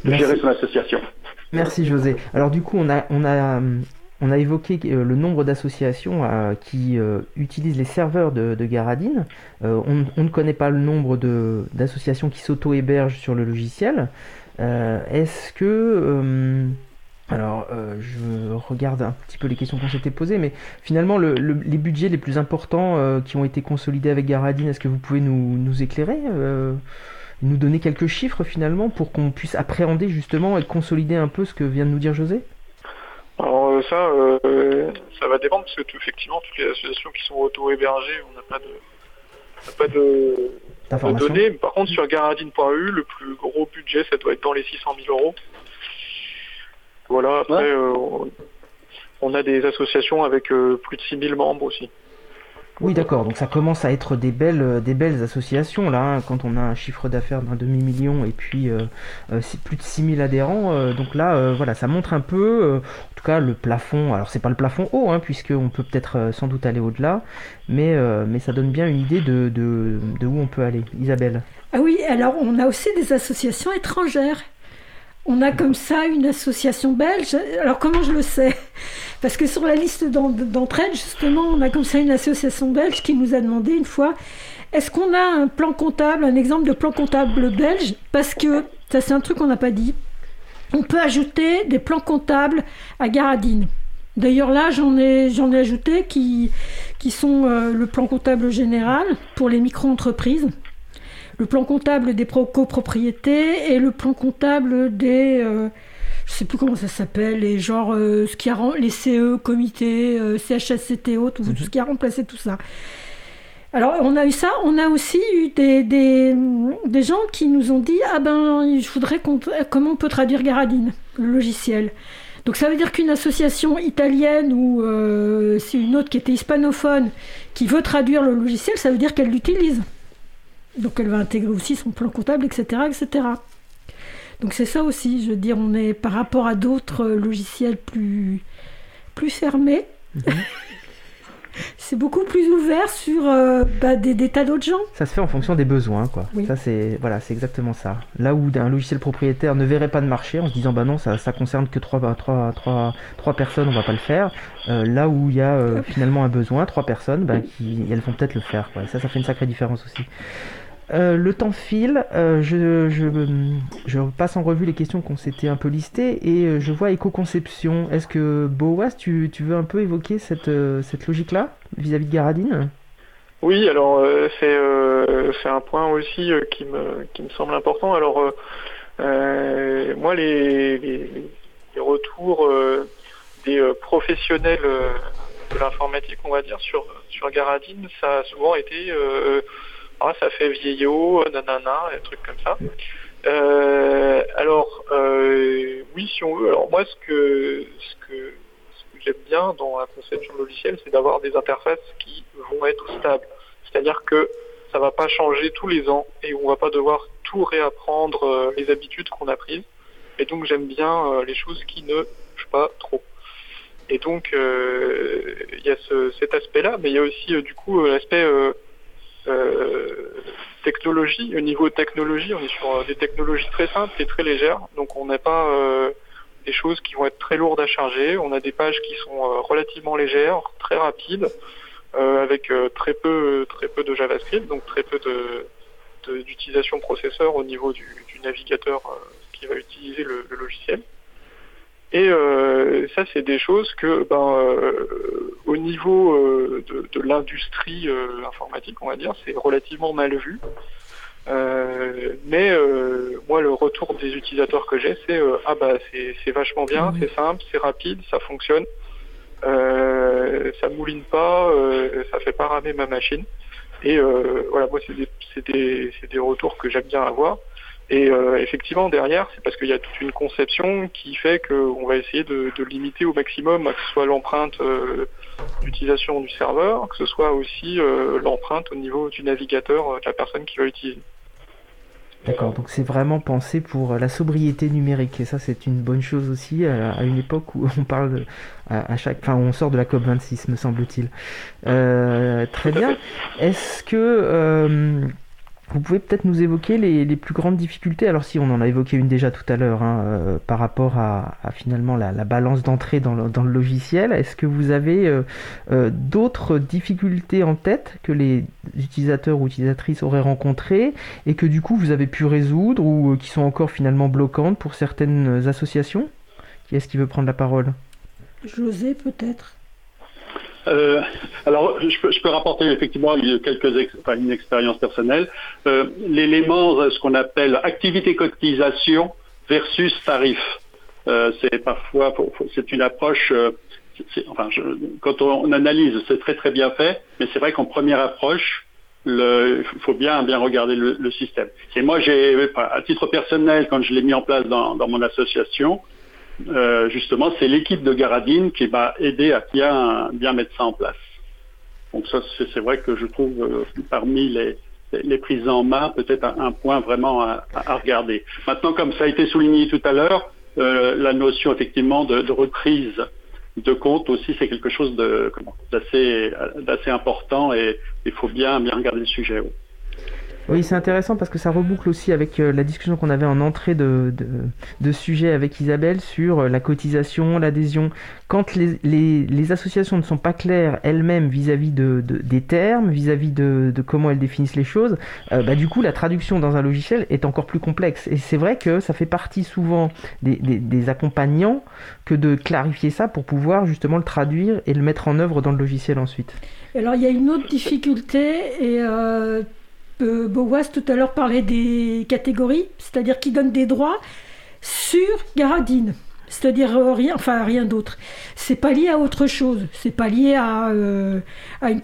de gérer son association. Merci José. Alors du coup, on a, on a on a évoqué euh, le nombre d'associations euh, qui euh, utilisent les serveurs de, Garadine. On, ne connaît pas le nombre d'associations qui s'auto-hébergent sur le logiciel. Est-ce que... alors, je regarde un petit peu les questions qu'on s'était posées, mais finalement, les budgets les plus importants qui ont été consolidés avec Garadine, est-ce que vous pouvez nous, nous éclairer Nous donner quelques chiffres finalement pour qu'on puisse appréhender justement et consolider un peu ce que vient de nous dire José? Alors euh, ça, euh, ça va dépendre parce que effectivement toutes les associations qui sont auto-hébergées, on n'a pas de, pas de, données. Par contre sur garadine.eu, le plus gros budget, ça doit être dans les 600 000 euros. Voilà. Après, euh, on a des associations avec plus de 6 000 membres aussi. Oui, d'accord. Donc ça commence à être des belles, des belles associations là. hein, quand on a un chiffre d'affaires d'un demi million et puis euh, euh, plus de 6000 adhérents. euh, donc là, euh, voilà, ça montre un peu. euh, en tout cas, le plafond. Alors c'est pas le plafond haut, hein, puisque on peut peut-être euh, sans doute aller au-delà, mais euh, mais ça donne bien une idée de, de où on peut aller. Isabelle. Ah oui, alors on a aussi des associations étrangères. On a comme ça une association belge. Alors comment je le sais? Parce que sur la liste d'en- d'entraide, justement, on a comme ça une association belge qui nous a demandé une fois est-ce qu'on a un plan comptable, un exemple de plan comptable belge? Parce que, ça c'est un truc qu'on n'a pas dit, on peut ajouter des plans comptables à Garadine. D'ailleurs là, j'en ai, ajouté qui, qui sont euh, le plan comptable général pour les micro-entreprises le plan comptable des pro- copropriétés et le plan comptable des euh, je sais plus comment ça s'appelle les genre euh, ce qui a les CE comités euh, CHSCTO tout, tout ce qui a remplacé tout ça. Alors on a eu ça on a aussi eu des, des, des gens qui nous ont dit ah ben je voudrais qu'on comment on peut traduire Garadine le logiciel. Donc ça veut dire qu'une association italienne ou euh, c'est une autre qui était hispanophone qui veut traduire le logiciel ça veut dire qu'elle l'utilise donc elle va intégrer aussi son plan comptable, etc. etc. Donc c'est ça aussi, je veux dire, on est par rapport à d'autres logiciels plus, plus fermés. c'est beaucoup plus ouvert sur euh, bah, des, des tas d'autres gens. Ça se fait en fonction des besoins, quoi. Oui. Ça, c'est voilà, c'est exactement ça. Là où un logiciel propriétaire ne verrait pas de marché en se disant bah non, ça, ça concerne que trois, bah, trois, trois, trois personnes, on va pas le faire. Euh, là où il y a euh, finalement un besoin, trois personnes, bah, qui, elles vont peut-être le faire. Quoi. Et ça, ça fait une sacrée différence aussi. Euh, le temps file, euh, je, je, passe en revue les questions qu'on s'était un peu listées et euh, je vois éco-conception. Est-ce que Boas, tu, veux un peu évoquer cette, logique-là vis-à-vis de Garadine Oui, alors c'est un point aussi qui me semble important. Alors moi les, retours des professionnels de l'informatique, on va dire sur Garadine, ça a souvent été ah ça fait vieillot, nanana, des trucs comme ça. Euh, alors euh, oui si on veut. Alors moi ce que ce que j'aime bien dans la conception logicielle, c'est d'avoir des interfaces qui vont être stables. C'est-à-dire que ça va pas changer tous les ans et on va pas devoir tout réapprendre euh, les habitudes qu'on a prises. Et donc j'aime bien euh, les choses qui ne bougent pas trop. Et donc euh, il y a ce, cet aspect-là, mais il y a aussi euh, du coup euh, l'aspect euh, euh, technologie. Au niveau technologie, on est sur euh, des technologies très simples et très légères. Donc on n'a pas euh, des choses qui vont être très lourdes à charger. On a des pages qui sont euh, relativement légères, très rapides, euh, avec euh, très peu très peu de JavaScript, donc très peu de de- d'utilisation processeur au niveau du, du navigateur euh, qui va utiliser le, le logiciel. Et euh, ça, c'est des choses que, ben, euh, au niveau euh, de, de l'industrie euh, informatique, on va dire, c'est relativement mal vu. Euh, mais euh, moi, le retour des utilisateurs que j'ai, c'est euh, ah bah c'est c'est vachement bien, c'est simple, c'est rapide, ça fonctionne, euh, ça mouline pas, euh, ça fait pas ramer ma machine. Et euh, voilà, moi, c'est des, c'est des, c'est des retours que j'aime bien avoir. Et euh, effectivement, derrière, c'est parce qu'il y a toute une conception qui fait qu'on va essayer de, de limiter au maximum, que ce soit l'empreinte euh, d'utilisation du serveur, que ce soit aussi euh, l'empreinte au niveau du navigateur de la personne qui va utiliser. D'accord, donc c'est vraiment pensé pour la sobriété numérique et ça c'est une bonne chose aussi à, à une époque où on parle de- à, à chaque, enfin on sort de la COP 26 me semble-t-il. Très bien. Est-ce que vous pouvez peut-être nous évoquer les, plus grandes difficultés. Alors si on en a évoqué une déjà tout à l'heure hein, euh, par rapport à, finalement la, la balance d'entrée dans le, logiciel, est-ce que vous avez euh, euh, d'autres difficultés en tête que les utilisateurs ou utilisatrices auraient rencontrées et que du coup vous avez pu résoudre ou qui sont encore finalement bloquantes pour certaines associations? Qui est-ce qui veut prendre la parole? José peut-être? Euh, alors, je peux, je peux rapporter effectivement quelques ex- enfin, une expérience personnelle. Euh, L'élément, euh, ce qu'on appelle activité cotisation versus tarif, euh, c'est parfois, c'est une approche. euh, enfin, je- quand on, analyse, c'est très très bien fait, mais c'est vrai qu'en première approche, il faut bien bien regarder le, le système. Et moi, j'ai, à titre personnel, quand je l'ai mis en place dans, dans mon association, euh, justement, c'est l'équipe de Garadine qui m'a aidé à bien, bien mettre ça en place. Donc ça, c'est vrai que je trouve parmi les, les prises en main peut-être un, point vraiment à, regarder. Maintenant, comme ça a été souligné tout à l'heure, la notion effectivement de, reprise de compte aussi, c'est quelque chose d'assez important et il faut bien, bien regarder le sujet. C'est intéressant parce que ça reboucle aussi avec euh, la discussion qu'on avait en entrée de, de, sujet avec Isabelle sur euh, la cotisation, l'adhésion. Quand les, les, associations ne sont pas claires elles-mêmes vis-à-vis de, des termes, vis-à-vis de, comment elles définissent les choses, euh, bah, du coup, la traduction dans un logiciel est encore plus complexe. Et c'est vrai que ça fait partie souvent des, des, accompagnants que de clarifier ça pour pouvoir justement le traduire et le mettre en œuvre dans le logiciel ensuite. Alors, il y a une autre difficulté et Boas tout à l'heure parlait des catégories, c'est-à-dire qui donnent des droits sur Garadine. C'est-à-dire euh, rien, enfin rien d'autre. C'est pas lié à autre chose. C'est pas lié à, euh, à, une,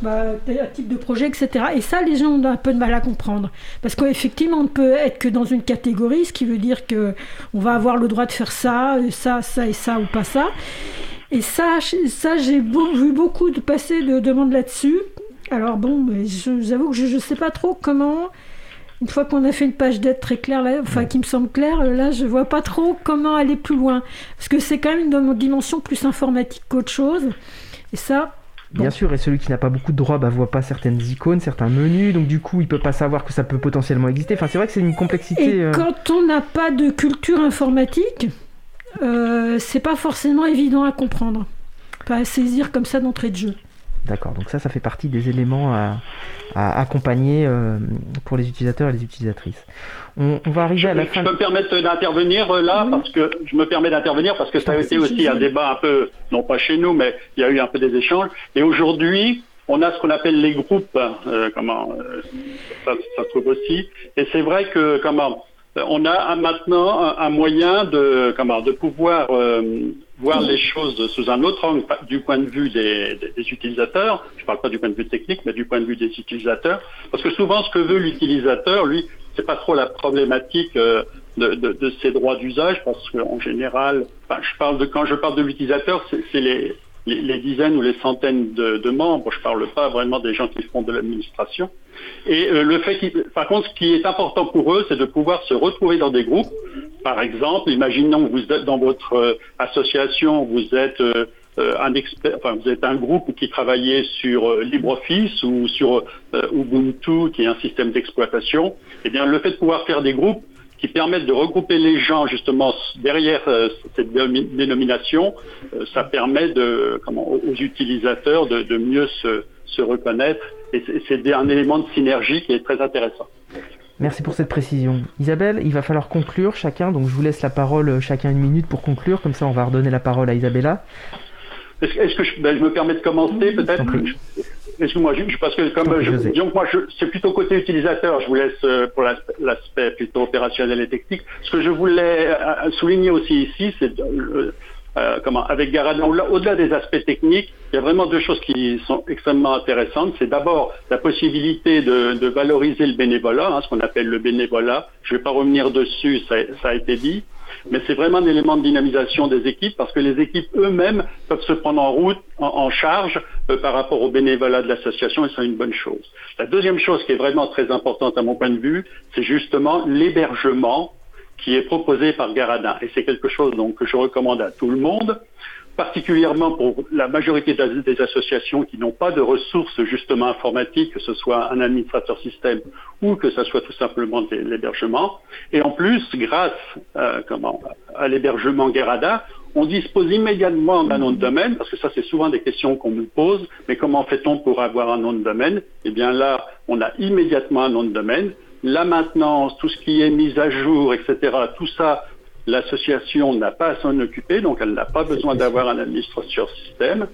bah, un type de projet, etc. Et ça, les gens ont un peu de mal à comprendre. Parce qu'effectivement, on ne peut être que dans une catégorie, ce qui veut dire que on va avoir le droit de faire ça, ça, ça et ça ou pas ça. Et ça, ça j'ai vu beaucoup de passer de demandes là-dessus. Alors bon, j'avoue que je ne sais pas trop comment. Une fois qu'on a fait une page d'aide très claire, là, enfin qui me semble claire, là je vois pas trop comment aller plus loin. Parce que c'est quand même une dimension plus informatique qu'autre chose. Et ça, Bien sûr, et celui qui n'a pas beaucoup de droits ne bah, voit pas certaines icônes, certains menus, donc du coup il peut pas savoir que ça peut potentiellement exister. Enfin, c'est vrai que c'est une complexité. Et euh, quand on n'a pas de culture informatique, euh, c'est pas forcément évident à comprendre, pas à saisir comme ça d'entrée de jeu. D'accord, donc ça, ça fait partie des éléments à, accompagner euh, pour les utilisateurs et les utilisatrices. On, va arriver à la fin. Je peux me permettre d'intervenir euh, là parce que je me permets d'intervenir parce que ça a été aussi un débat un peu, non pas chez nous, mais il y a eu un peu des échanges. Et aujourd'hui, on a ce qu'on appelle les groupes, euh, comment ça, ça, se trouve aussi. Et c'est vrai que comment on a maintenant un, moyen de comment de pouvoir voir les choses sous un autre angle du point de vue des, utilisateurs. Je ne parle pas du point de vue technique, mais du point de vue des utilisateurs. Parce que souvent, ce que veut l'utilisateur, lui, c'est pas trop la problématique euh, de, ses droits d'usage, parce qu'en général, je parle de quand je parle de l'utilisateur, c'est les, les, dizaines ou les centaines de, membres. Je ne parle pas vraiment des gens qui font de l'administration. Et euh, le fait, par contre, ce qui est important pour eux, c'est de pouvoir se retrouver dans des groupes. Par exemple, imaginons que vous êtes dans votre euh, association, vous êtes euh, un expert, enfin, vous êtes un groupe qui travaillait sur LibreOffice ou sur Ubuntu, qui est un système d'exploitation. Eh bien, le fait de pouvoir faire des groupes qui permettent de regrouper les gens justement derrière cette dénomination, ça permet de, comment, aux utilisateurs de, de mieux se, se reconnaître et c'est un élément de synergie qui est très intéressant. Merci pour cette précision. Isabelle, il va falloir conclure chacun, donc je vous laisse la parole euh, chacun une minute pour conclure, comme ça on va redonner la parole à Isabella. Est-ce que je, ben, je, me permets de commencer peut-être? Excuse-moi, parce que comme je, disons moi, c'est plutôt côté utilisateur, je vous laisse euh, pour l'aspect plutôt opérationnel et technique. Ce que je voulais euh, souligner aussi ici, c'est euh, comment, avec Garadin, au-delà des aspects techniques, il y a vraiment deux choses qui sont extrêmement intéressantes. C'est d'abord la possibilité de, valoriser le bénévolat, hein, ce qu'on appelle le bénévolat. Je ne vais pas revenir dessus, ça, a été dit, mais c'est vraiment un élément de dynamisation des équipes parce que les équipes eux-mêmes peuvent se prendre en route, en, charge euh, par rapport au bénévolat de l'association et c'est une bonne chose. La deuxième chose qui est vraiment très importante à mon point de vue, c'est justement l'hébergement qui est proposé par Garadin. Et c'est quelque chose donc, que je recommande à tout le monde, particulièrement pour la majorité des associations qui n'ont pas de ressources justement informatiques, que ce soit un administrateur système ou que ce soit tout simplement l'hébergement. Et en plus, grâce euh, à l'hébergement Garadin, on dispose immédiatement d'un nom de domaine, parce que ça c'est souvent des questions qu'on nous pose, mais comment fait-on pour avoir un nom de domaine? Eh bien là, on a immédiatement un nom de domaine la maintenance, tout ce qui est mise à jour, etc., tout ça, l'association n'a pas à s'en occuper, donc elle n'a pas besoin d'avoir un administrateur système.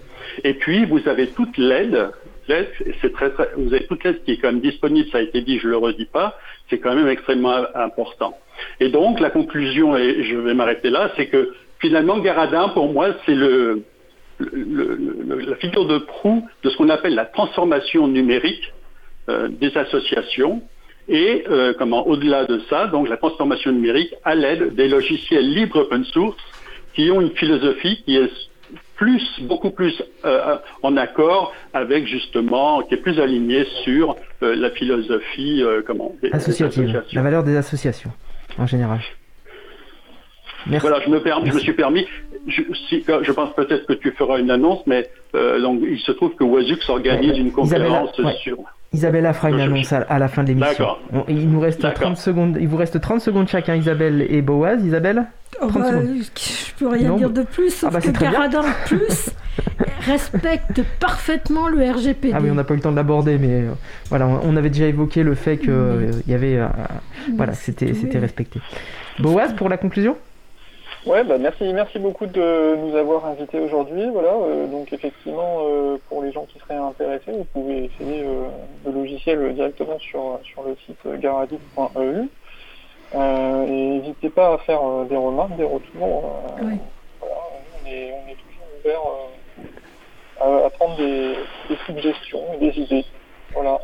Et puis, vous avez toute l'aide, c'est très, vous avez toute l'aide qui est quand même disponible, ça a été dit, je le redis pas, c'est quand même extrêmement important. Et donc, la conclusion, et je vais m'arrêter là, c'est que finalement, Garadin, pour moi, c'est le, la figure de proue de ce qu'on appelle la transformation numérique euh, des associations et euh, comment au-delà de ça, donc la transformation numérique à l'aide des logiciels libres open source qui ont une philosophie qui est plus, beaucoup plus euh, en accord avec justement, qui est plus aligné sur euh, la philosophie euh, comment, des, Associative, la valeur des associations en général. Merci. Voilà, je me, permis, je me suis permis. Je, si, je pense peut-être que tu feras une annonce, mais donc il se trouve que Wazux organise une conférence sur. Isabella fera une annonce à, la fin de l'émission. Il nous reste 30 secondes. Il vous reste 30 secondes chacun, Isabelle et Boaz. Isabelle oh bah, Je peux rien dire de plus, sauf ah bah, que Caradin Plus respecte parfaitement le RGPD. Ah oui, on n'a pas eu le temps de l'aborder, mais euh, voilà, on, avait déjà évoqué le fait que euh, y avait, euh, voilà, c'était respecté. Boaz pour la conclusion? Ouais, bah merci, merci beaucoup de nous avoir invités aujourd'hui. Voilà, euh, donc effectivement, euh, pour les gens qui seraient intéressés, vous pouvez essayer euh, le logiciel directement sur, sur le site garadit.eu. et n'hésitez pas à faire des remarques, des retours. Voilà, on, est, on, est, toujours ouvert à, à, prendre des, des suggestions et des idées. Voilà.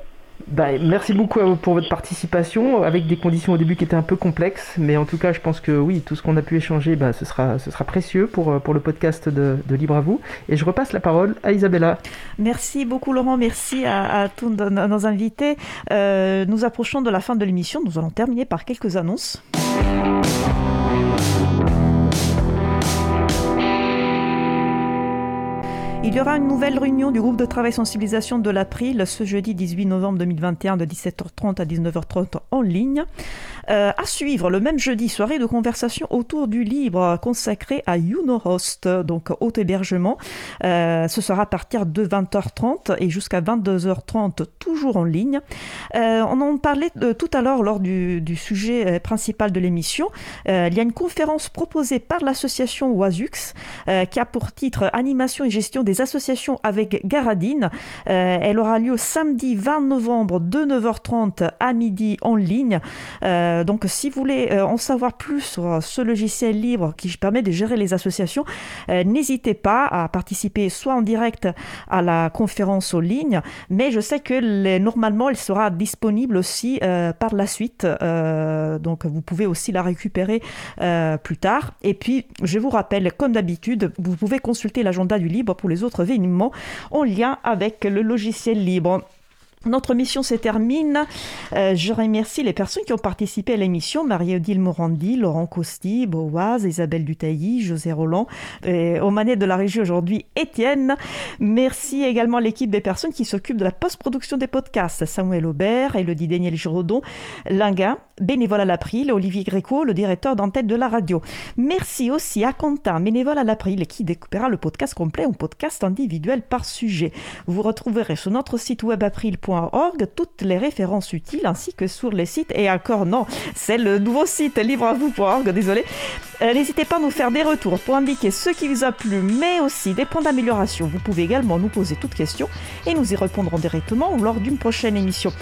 Bah, merci beaucoup pour votre participation, avec des conditions au début qui étaient un peu complexes, mais en tout cas, je pense que oui, tout ce qu'on a pu échanger, bah, ce, sera, précieux pour, euh, le podcast de, Libre à vous. Et je repasse la parole à Isabella. Merci beaucoup, Laurent. Merci à, tous nos invités. Euh, nous approchons de la fin de l'émission. Nous allons terminer par quelques annonces. Il y aura une nouvelle réunion du groupe de travail sensibilisation de l'April ce jeudi 18 novembre 2021 de 17h30 à 19h30 en ligne. Euh, à suivre le même jeudi, soirée de conversation autour du libre consacré à YouNoHost, donc haut hébergement. Euh, ce sera à partir de 20h30 et jusqu'à 22h30, toujours en ligne. Euh, on en parlait tout à l'heure lors du, du, sujet principal de l'émission. il y a une conférence proposée par l'association Oisux qui a pour titre Animation et gestion des associations avec Garadine. elle aura lieu samedi 20 novembre de 9h30 à midi en ligne. Euh, donc, si vous voulez euh, en savoir plus sur ce logiciel libre qui permet de gérer les associations, euh, n'hésitez pas à participer soit en direct à la conférence en ligne, mais je sais que normalement, elle sera disponible aussi par la suite. donc, vous pouvez aussi la récupérer plus tard. Et puis, je vous rappelle, comme d'habitude, vous pouvez consulter l'agenda du libre pour les autres événements en lien avec le logiciel libre. Notre mission se termine. Euh, je remercie les personnes qui ont participé à l'émission Marie-Odile Morandi, Laurent Costi, Boaz, Isabelle Dutailly, José Roland, et au manet de la régie aujourd'hui, Étienne. Merci également à l'équipe des personnes qui s'occupent de la post-production des podcasts Samuel Aubert, Elodie Daniel Giraudon, Linguin, bénévole à l'April, Olivier Gréco, le directeur d'antenne de la radio. Merci aussi à Quentin, bénévole à l'April, qui découpera le podcast complet ou podcast individuel par sujet. Vous retrouverez sur notre site web april.com toutes les références utiles ainsi que sur les sites. Et encore non, c'est le nouveau site livreavou.org, désolé. Euh, n'hésitez pas à nous faire des retours pour indiquer ce qui vous a plu, mais aussi des points d'amélioration. Vous pouvez également nous poser toutes questions et nous y répondrons directement lors d'une prochaine émission.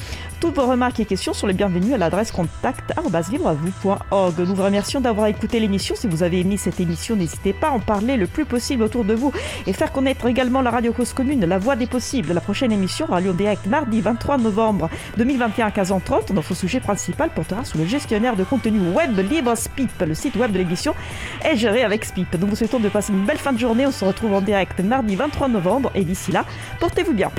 Toutes vos remarques et questions sont les bienvenues à l'adresse contact.livreavou.org. Nous vous remercions d'avoir écouté l'émission. Si vous avez aimé cette émission, n'hésitez pas à en parler le plus possible autour de vous et faire connaître également la radio cause commune, la voix des possibles. La prochaine émission aura lieu direct mardi 23 novembre 2021 à 15h30. Notre sujet principal portera sur le gestionnaire de contenu web Libre Spip. Le site web de l'émission est géré avec Spip. Nous vous souhaitons de passer une belle fin de journée. On se retrouve en direct mardi 23 novembre et d'ici là, portez-vous bien.